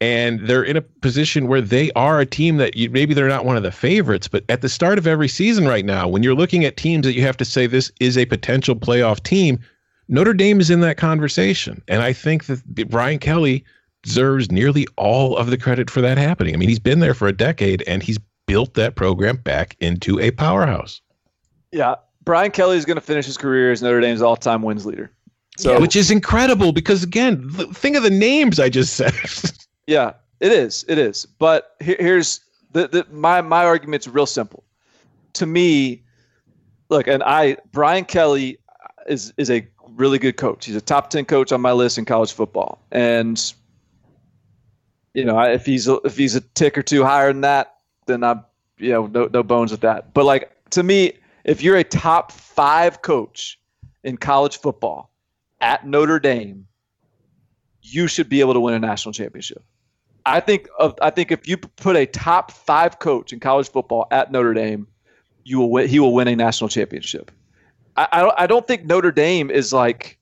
and they're in a position where they are a team that you, maybe they're not one of the favorites, but at the start of every season right now, when you're looking at teams that you have to say this is a potential playoff team, Notre Dame is in that conversation. And I think that Brian Kelly deserves nearly all of the credit for that happening. I mean, he's been there for a decade and he's built that program back into a powerhouse. Yeah. Brian Kelly is going to finish his career as Notre Dame's all-time wins leader. So which is incredible because again, th- think of the names I just said. <laughs> Yeah, it is. It is. But here, here's the, the my my argument's real simple. To me, look, and I Brian Kelly is is a really good coach. He's a top ten coach on my list in college football, and you know I- if he's a, if he's a tick or two higher than that, then I'm you know no no bones with that. But like to me, if you're a top five coach in college football at Notre Dame, you should be able to win a national championship. I think of I think if you put a top five coach in college football at Notre Dame, you will win, he will win a national championship. I, I don't I don't think Notre Dame is like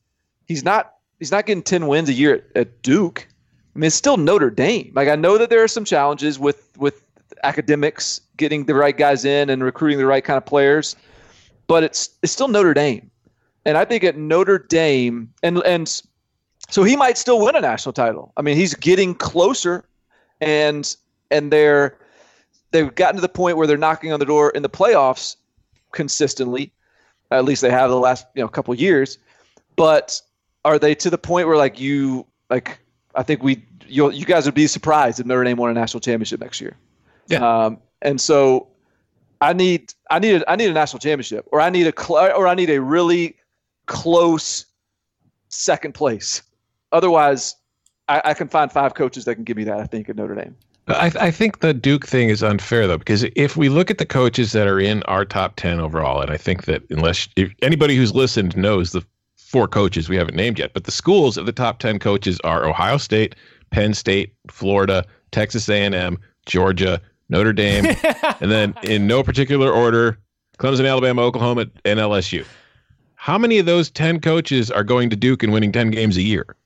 he's not he's not getting ten wins a year at, at Duke. I mean, it's still Notre Dame. Like I know that there are some challenges with with academics getting the right guys in and recruiting the right kind of players, but it's it's still Notre Dame. And I think at Notre Dame and and so he might still win a national title. I mean, he's getting closer, and and they're they've gotten to the point where they're knocking on the door in the playoffs consistently. At least they have the last you know couple years. But are they to the point where like you like I think we you you guys would be surprised if Notre Dame won a national championship next year. Yeah. Um, and so I need I need a, I need a national championship, or I need a cl- or I need a really close second place. Otherwise, I, I can find five coaches that can give me that. I think at Notre Dame. I, I think the Duke thing is unfair though, because if we look at the coaches that are in our top ten overall, and I think that unless if anybody who's listened knows the four coaches we haven't named yet, but the schools of the top ten coaches are Ohio State, Penn State, Florida, Texas A&M, Georgia, Notre Dame, <laughs> and then in no particular order, Clemson, Alabama, Oklahoma, and LSU. How many of those ten coaches are going to Duke and winning ten games a year?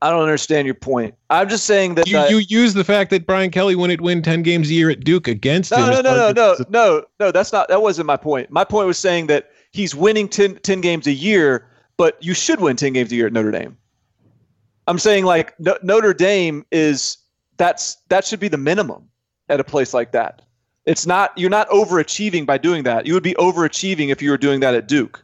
I don't understand your point. I'm just saying that You, the- you use the fact that Brian Kelly wouldn't win ten games a year at Duke against him. No, no, no, no, no, no, no. That's not. That wasn't my point. My point was saying that he's winning 10, 10 games a year, but you should win ten games a year at Notre Dame. I'm saying like no, Notre Dame is that's that should be the minimum at a place like that. It's not you're not overachieving by doing that. You would be overachieving if you were doing that at Duke.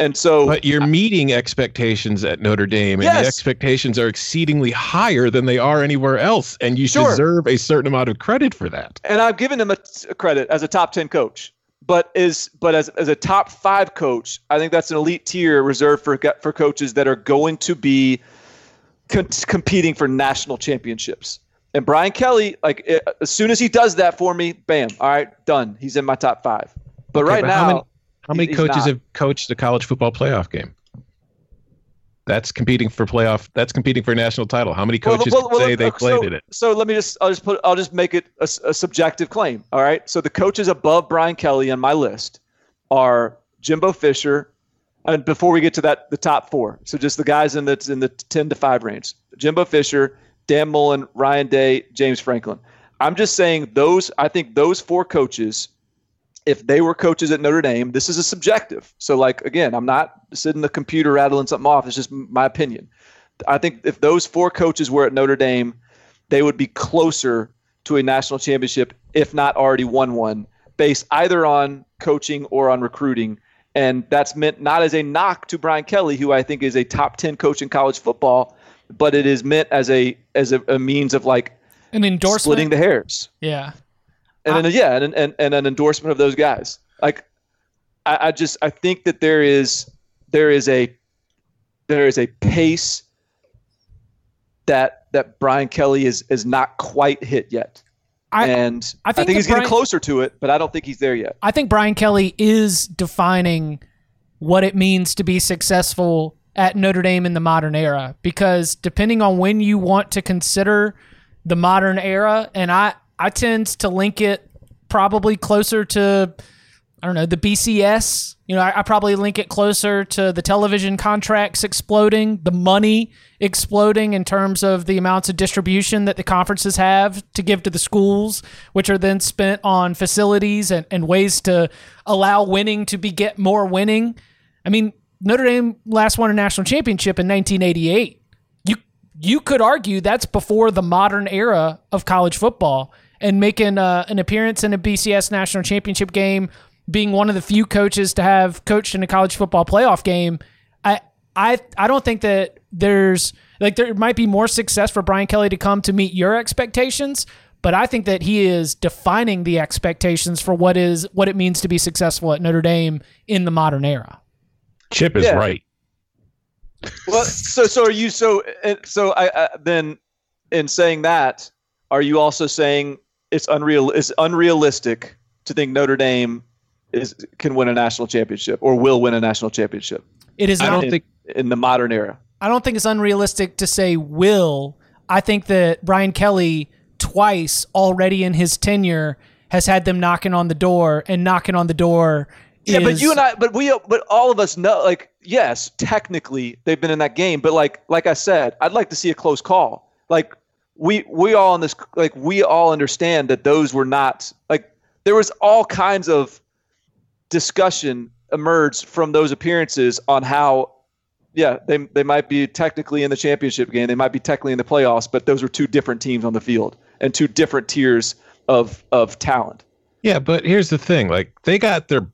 And so, But you're meeting expectations at Notre Dame, and Yes. the expectations are exceedingly higher than they are anywhere else, and you Sure. deserve a certain amount of credit for that. and I've given him a, a credit as a top 10 coach. But is but as, as a top five coach, I think that's an elite tier reserved for for coaches that are going to be con- competing for national championships. And Brian Kelly, like it, as soon as he does that for me, bam, all right, done. He's in my top five. But Okay, right but now, how many, how many he's coaches not. have coached a college football playoff game? That's competing for playoff. That's competing for a national title. How many coaches Well, well, say well, they uh, played so, in it? So let me just, I'll just put, I'll just make it a subjective claim. All right. So the coaches above Brian Kelly on my list are Jimbo Fisher, and before we get to that, the top four. So just the guys in the in the ten to five range: Jimbo Fisher, Dan Mullen, Ryan Day, James Franklin. I'm just saying those. I think those four coaches if they were coaches at Notre Dame, this is a subjective. So, like again, I'm not sitting the computer rattling something off. It's just my opinion. I think if those four coaches were at Notre Dame, they would be closer to a national championship, if not already won one, based either on coaching or on recruiting. And that's meant not as a knock to Brian Kelly, who I think is a top ten coach in college football, but it is meant as a as a, a means of like An endorsement. splitting the hairs yeah. and then yeah, and, and and an endorsement of those guys. Like, I, I just I think that there is there is a there is a pace that that Brian Kelly is is not quite hit yet, I, and I I think think, that he's getting Brian- closer to it, but I don't think he's there yet. I think Brian Kelly is defining what it means to be successful at Notre Dame in the modern era because depending on when you want to consider the modern era and I I tend to link it probably closer to I don't know the BCS you know I, I probably link it closer to the television contracts exploding the money exploding in terms of the amounts of distribution that the conferences have to give to the schools which are then spent on facilities and, and ways to allow winning to be get more winning. I mean Notre Dame last won a national championship in 1988 you you could argue that's before the modern era of college football and making uh, an appearance in a BCS national championship game, being one of the few coaches to have coached in a college football playoff game. I I I don't think that there's like there might be more success for Brian Kelly to come to meet your expectations, but I think that he is defining the expectations for what is what it means to be successful at Notre Dame in the modern era. Chip is Yeah. right. Well, so so are you? So so I, I then in saying that, are you also saying it's unreal? It's unrealistic to think Notre Dame is can win a national championship or will win a national championship It is I don't in, think in the modern era. I don't think it's unrealistic to say will. I think that Brian Kelly twice already in his tenure has had them knocking on the door and knocking on the door. Yeah, but you and I, but we, but all of us know, like, yes, technically they've been in that game, but like, like I said, I'd like to see a close call. Like, we, we all in this, like, we all understand that those were not like there was all kinds of discussion emerged from those appearances on how, yeah, they they might be technically in the championship game, they might be technically in the playoffs, but those were two different teams on the field and two different tiers of of talent. Yeah, but here's the thing: like they got their,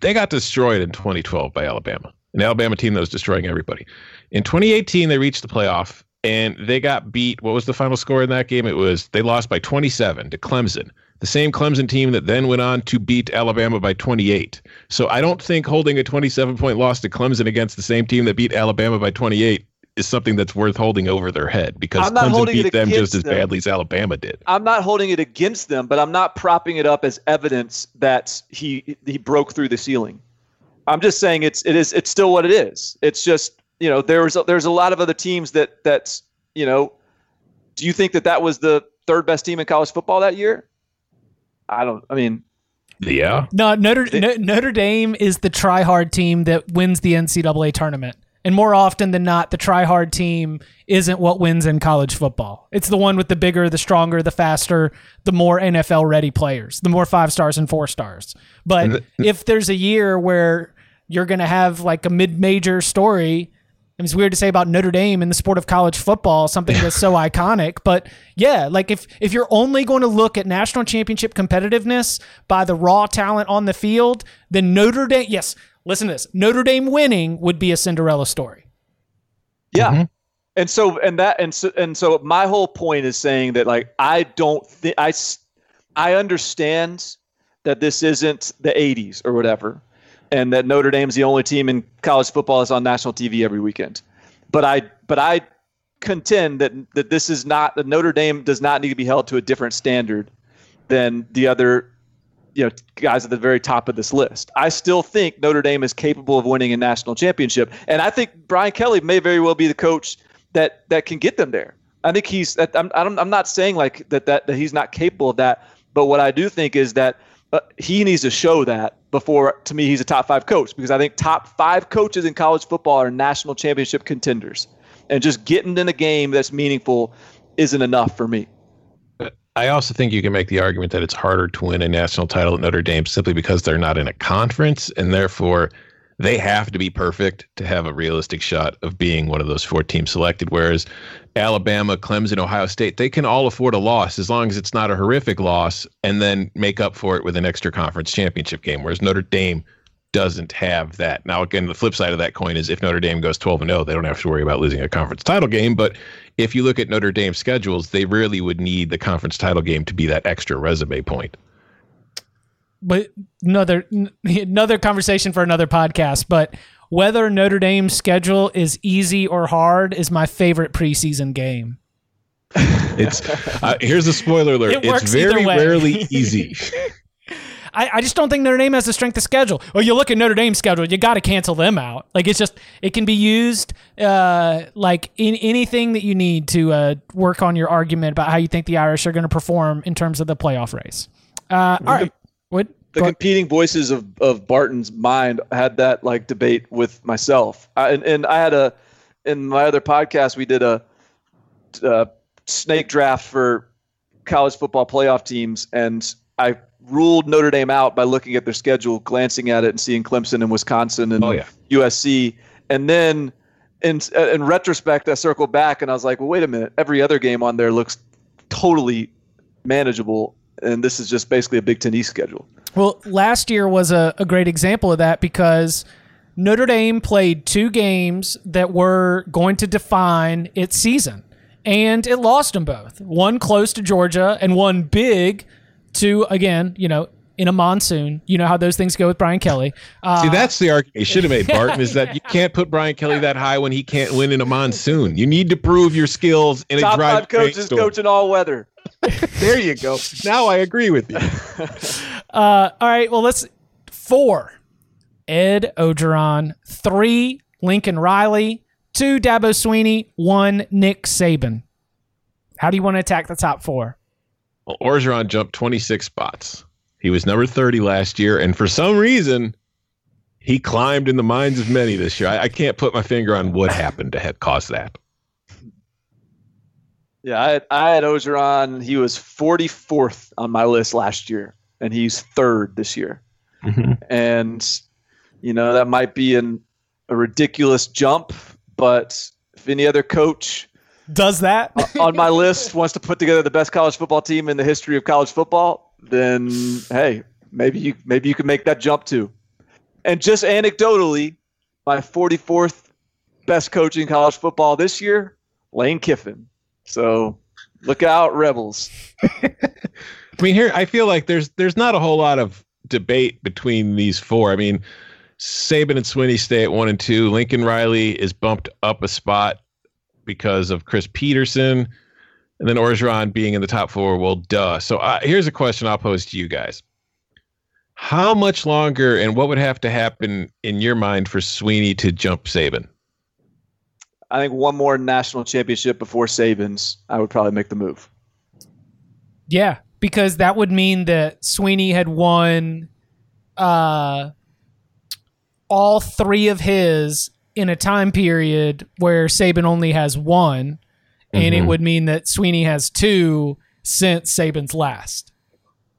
they got destroyed in 2012 by Alabama, an Alabama team that was destroying everybody. In 2018, they reached the playoff and they got beat. What was the final score in that game? It was they lost by 27 to Clemson, the same Clemson team that then went on to beat Alabama by 28. So I don't think holding a 27 point loss to Clemson against the same team that beat Alabama by 28 is something that's worth holding over their head because I'm not Clemson holding it beat them against just as them. badly as Alabama did. I'm not holding it against them, but I'm not propping it up as evidence that he he broke through the ceiling. I'm just saying it's it is it's still what it is. It's just you know there's a, there's a lot of other teams that that's you know. Do you think that that was the third best team in college football that year? I don't. I mean, Yeah. No, Notre No- Notre Dame is the try hard team that wins the NCAA tournament. And more often than not, the try hard team isn't what wins in college football. It's the one with the bigger, the stronger, the faster, the more NFL ready players, the more five stars and four stars. But if there's a year where you're going to have like a mid major story, it's weird to say about Notre Dame in the sport of college football, something that's so <laughs> iconic. But yeah, like if if you're only going to look at national championship competitiveness by the raw talent on the field, then Notre Dame, yes, listen to this. Notre Dame winning would be a Cinderella story. Yeah. Mm-hmm. And so and that and so and so my whole point is saying that like I don't think I, I understand that this isn't the 80s or whatever and that Notre Dame's the only team in college football that's on national TV every weekend. But I but I contend that that this is not that Notre Dame does not need to be held to a different standard than the other you know guys at the very top of this list. I still think Notre Dame is capable of winning a national championship, and I think Brian Kelly may very well be the coach that that can get them there. I think he's. I'm. I'm not saying like that, that that he's not capable of that, but what I do think is that uh, he needs to show that before. To me, he's a top five coach because I think top five coaches in college football are national championship contenders, and just getting in a game that's meaningful isn't enough for me. I also think you can make the argument that it's harder to win a national title at Notre Dame simply because they're not in a conference and therefore they have to be perfect to have a realistic shot of being one of those four teams selected. Whereas Alabama, Clemson, Ohio State, they can all afford a loss as long as it's not a horrific loss and then make up for it with an extra conference championship game. Whereas Notre Dame doesn't have that. Now, again, the flip side of that coin is if Notre Dame goes 12 and 0, they don't have to worry about losing a conference title game. But if you look at Notre Dame's schedules, they really would need the conference title game to be that extra resume point. But another <laughs> another conversation for another podcast. But whether Notre Dame's schedule is easy or hard is my favorite preseason game. It's uh, here's a spoiler alert. <laughs> It it's very rarely easy. <laughs> I, I just don't think Notre Dame has the strength of schedule. Or you look at Notre Dame's schedule, you got to cancel them out. Like it's just it can be used uh, like in anything that you need to uh, work on your argument about how you think the Irish are going to perform in terms of the playoff race. Uh, all right, what? the go- competing voices of, of Barton's mind had that like debate with myself. I, and, and I had a, in my other podcast, we did a, uh snake draft for college football playoff teams. And I ruled Notre Dame out by looking at their schedule, glancing at it and seeing Clemson and Wisconsin and Oh, yeah. USC. And then in, in retrospect, I circled back and I was like, well, wait a minute. Every other game on there looks totally manageable. And this is just basically a Big Ten East schedule. Well, last year was a, a great example of that because Notre Dame played two games that were going to define its season, and it lost them both. One close to Georgia, and one big to again, you know, in a monsoon. You know how those things go with Brian Kelly. Uh, See, that's the argument you should have made, Barton, is that <laughs> you can't put Brian Kelly that high when he can't win in a monsoon. You need to prove your skills in a Top dry five coaches rainstorm. coaching all weather. <laughs> There you go. Now I agree with you. <laughs> Uh, all right. Well, let's four. Ed Orgeron. Three. Lincoln Riley. Two. Dabo Swinney. One. Nick Saban. How do you want to attack the top four? Well, Orgeron jumped 26 spots. He was number 30 last year, and for some reason, he climbed in the minds of many this year. I, I can't put my finger on what happened to have caused that. Yeah, I had, I had Orgeron. He was 44th on my list last year, and he's third this year. Mm-hmm. And, you know, that might be an, a ridiculous jump, but if any other coach Does that? <laughs> on my list wants to put together the best college football team in the history of college football, then hey, maybe you maybe you can make that jump too. And just anecdotally, my 44th best coach in college football this year, Lane Kiffin. So look out, Rebels. <laughs> I mean, here I feel like there's there's not a whole lot of debate between these four. I mean, Saban and Swinney stay at one and two. Lincoln Riley is bumped up a spot because of Chris Petersen, and then Orgeron being in the top four. Well, duh. So uh, here's a question I'll pose to you guys: How much longer, and what would have to happen in your mind for Swinney to jump Saban? I think one more national championship before Saban's, I would probably make the move. Yeah, because that would mean that Swinney had won uh, all three of his in a time period where Saban only has one, and it would mean that Swinney has two since Saban's last.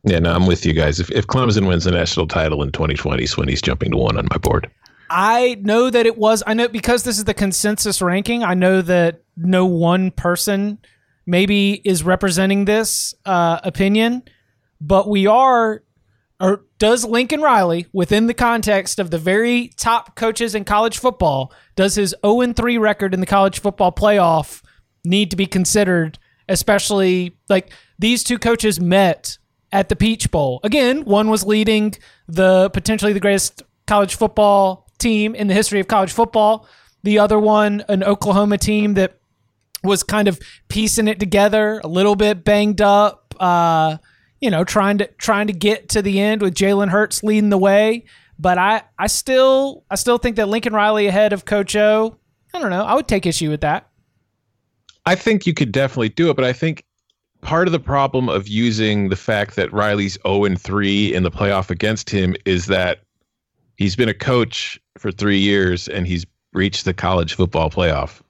Yeah, no, I'm with you guys. If if Clemson wins the national title in 2020, Swinney's jumping to one on my board. I know that it was. I know because this is the consensus ranking. I know that no one person maybe is representing this uh, opinion, but we are or does Lincoln Riley, within the context of the very top coaches in college football, does his 0 3 record in the college football playoff need to be considered, especially like these two coaches met at the Peach Bowl. Again, one was leading the potentially the greatest college football team in the history of college football. The other one, an Oklahoma team that was kind of piecing it together, a little bit banged up. Uh, you know, trying to trying to get to the end with Jalen Hurts leading the way. But I, I still I still think that Lincoln Riley ahead of Coach O. I don't know. I would take issue with that. I think you could definitely do it, but I think part of the problem of using the fact that Riley's 0 and 3 in the playoff against him is that he's been a coach for three years and he's reached the college football playoff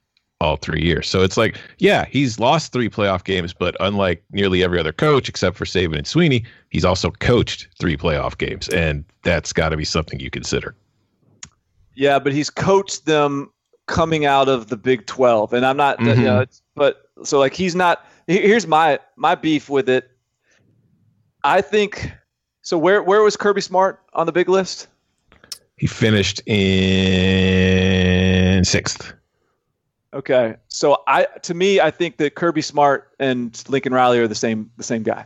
all three years. So it's like, yeah, he's lost three playoff games, but unlike nearly every other coach except for Saban and Swinney, he's also coached three playoff games, and that's got to be something you consider. Yeah, but he's coached them coming out of the Big Twelve, and I'm not, mm-hmm. you know, but so like he's not. Here's my my beef with it. I think so. Where where was Kirby Smart on the big list? He finished in sixth. Okay, so I to me, I think that Kirby Smart and Lincoln Riley are the same the same guy,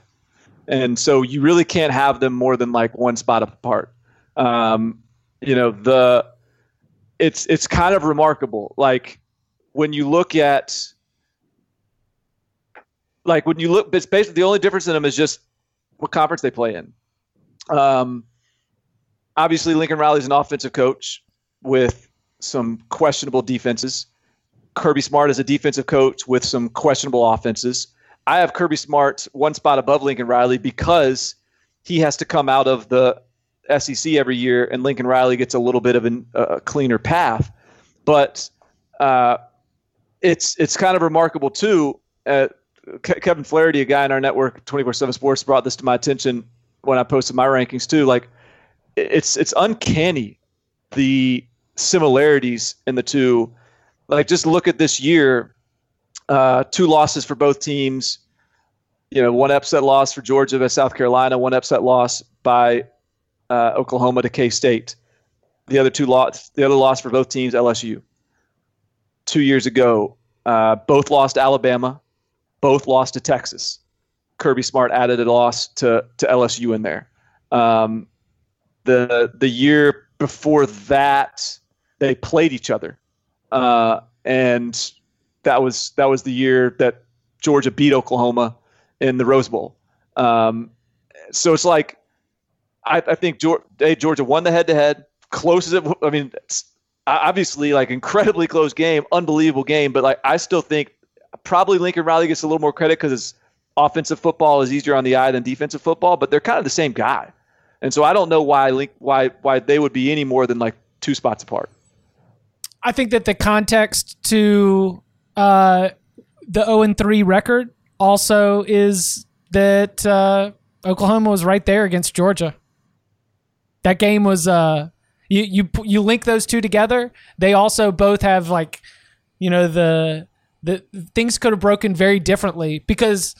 and so you really can't have them more than like one spot apart. Um, you know the it's it's kind of remarkable. Like when you look at like when you look, it's basically the only difference in them is just what conference they play in. Um, obviously, Lincoln Riley's an offensive coach with some questionable defenses. Kirby Smart is a defensive coach with some questionable offenses. I have Kirby Smart one spot above Lincoln Riley because he has to come out of the SEC every year, and Lincoln Riley gets a little bit of a cleaner path. But uh, it's it's kind of remarkable too. Uh, Kevin Flaherty, a guy in our network, twenty four seven Sports, brought this to my attention when I posted my rankings too. Like, it's it's uncanny the similarities in the two like just look at this year. Uh, two losses for both teams. You know, one upset loss for Georgia by South Carolina, one upset loss by uh, Oklahoma to K State. The other two loss, the other loss for both teams, LSU. Two years ago, uh, both lost Alabama, both lost to Texas. Kirby Smart added a loss to to LSU in there. Um, the the year before that, they played each other uh, and that was that was the year that Georgia beat Oklahoma in the Rose Bowl. Um, so it's like I, I think Georgia, hey, Georgia won the head-to-head, close as it. I mean, obviously, like incredibly close game, unbelievable game. But like I still think probably Lincoln Riley gets a little more credit because his offensive football is easier on the eye than defensive football. But they're kind of the same guy, and so I don't know why Link, why why they would be any more than like two spots apart. I think that the context to uh, the 0 and 3 record also is that uh, Oklahoma was right there against Georgia. That game was uh, you you you link those two together. They also both have like you know the the things could have broken very differently because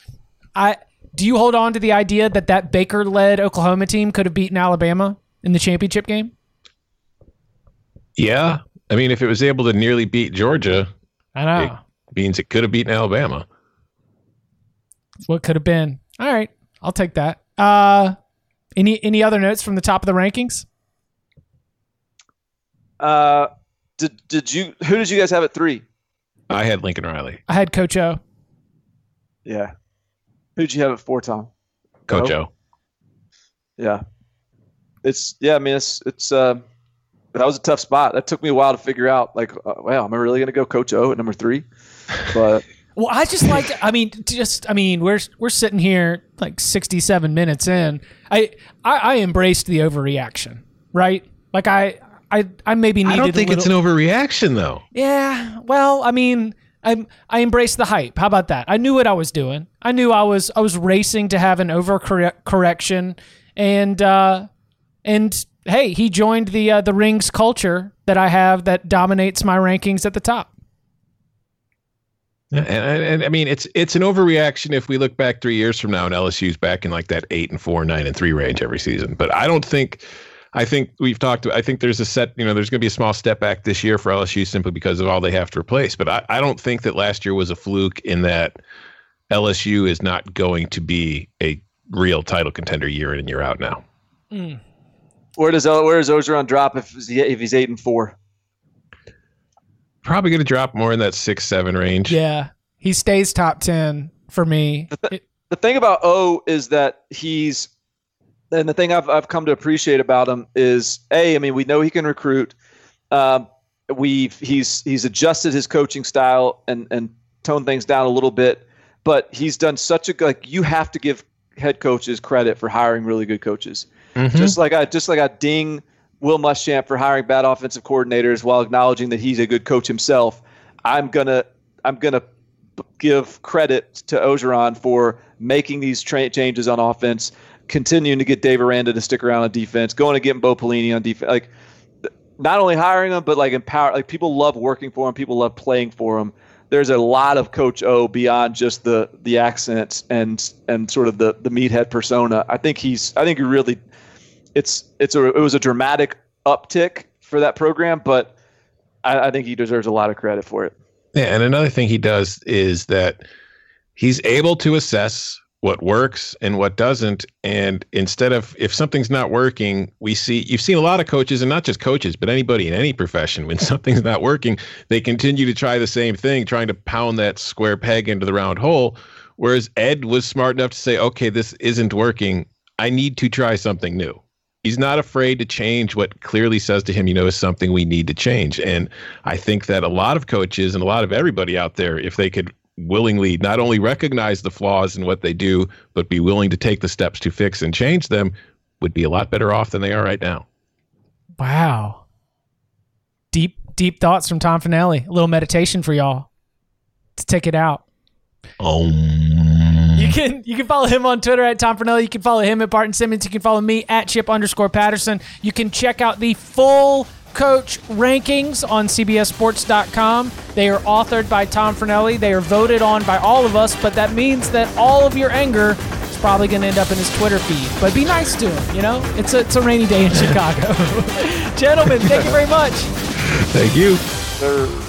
I do you hold on to the idea that that Baker led Oklahoma team could have beaten Alabama in the championship game? Yeah, I mean, if it was able to nearly beat Georgia, I know it means it could have beaten Alabama. What could have been? All right, I'll take that. Uh, any any other notes from the top of the rankings? Uh, did did you who did you guys have at three? I had Lincoln Riley. I had Coach O. Yeah. Who'd you have at four, Tom? Coach O. Yeah. It's yeah. I mean, it's it's. Uh, that was a tough spot. That took me a while to figure out. Like, uh, wow, am I really going to go Coach O at number three? But <laughs> well, I just like. I mean, just I mean, we're we're sitting here like sixty-seven minutes in. I I, I embraced the overreaction, right? Like I I I maybe needed. I don't think little, it's an overreaction though. Yeah. Well, I mean. I I embraced the hype. How about that? I knew what I was doing. I knew I was I was racing to have an overcorrection, and uh, and hey, he joined the uh, the rings culture that I have that dominates my rankings at the top. Yeah, and, and, I mean it's it's an overreaction if we look back three years from now and LSU's back in like that eight and four, nine and three range every season. But I don't think I think we've talked. I think there's a set. You know, there's going to be a small step back this year for LSU simply because of all they have to replace. But I, I don't think that last year was a fluke in that LSU is not going to be a real title contender year in and year out now. Mm. Where does where does Orgeron drop if if he's eight and four? Probably going to drop more in that six seven range. Yeah, he stays top ten for me. The, th- the thing about O is that he's and the thing I've I've come to appreciate about him is a. I mean, we know he can recruit. Um, we've he's he's adjusted his coaching style and and toned things down a little bit, but he's done such a like you have to give head coaches credit for hiring really good coaches. Mm-hmm. Just like I just like I ding Will Muschamp for hiring bad offensive coordinators while acknowledging that he's a good coach himself. I'm gonna I'm gonna give credit to Orgeron for making these tra- changes on offense continuing to get Dave Aranda to stick around on defense, going to get Bo Pelini on defense, like not only hiring him, but like empower. Like people love working for him. People love playing for him. There's a lot of Coach O beyond just the the accents and and sort of the the meathead persona. I think he's. I think he really. It's it's a it was a dramatic uptick for that program, but I, I think he deserves a lot of credit for it. Yeah, and another thing he does is that he's able to assess what works and what doesn't and instead of if something's not working we see you've seen a lot of coaches and not just coaches but anybody in any profession when <laughs> something's not working they continue to try the same thing trying to pound that square peg into the round hole whereas ed was smart enough to say okay this isn't working i need to try something new he's not afraid to change what clearly says to him you know is something we need to change and i think that a lot of coaches and a lot of everybody out there if they could willingly not only recognize the flaws in what they do, but be willing to take the steps to fix and change them, would be a lot better off than they are right now. Wow. Deep, deep thoughts from Tom Fornelli. A little meditation for y'all to take it out. Um. You can you can follow him on Twitter at Tom Fornelli. You can follow him at Barton Simmons. You can follow me at Chip underscore Patterson. You can check out the full coach rankings on CBSSports.com. They are authored by Tom Fornelli. They are voted on by all of us, but that means that all of your anger is probably going to end up in his Twitter feed. But be nice to him, you know? It's a, it's a rainy day in <laughs> Chicago. <laughs> Gentlemen, thank you very much. Thank you.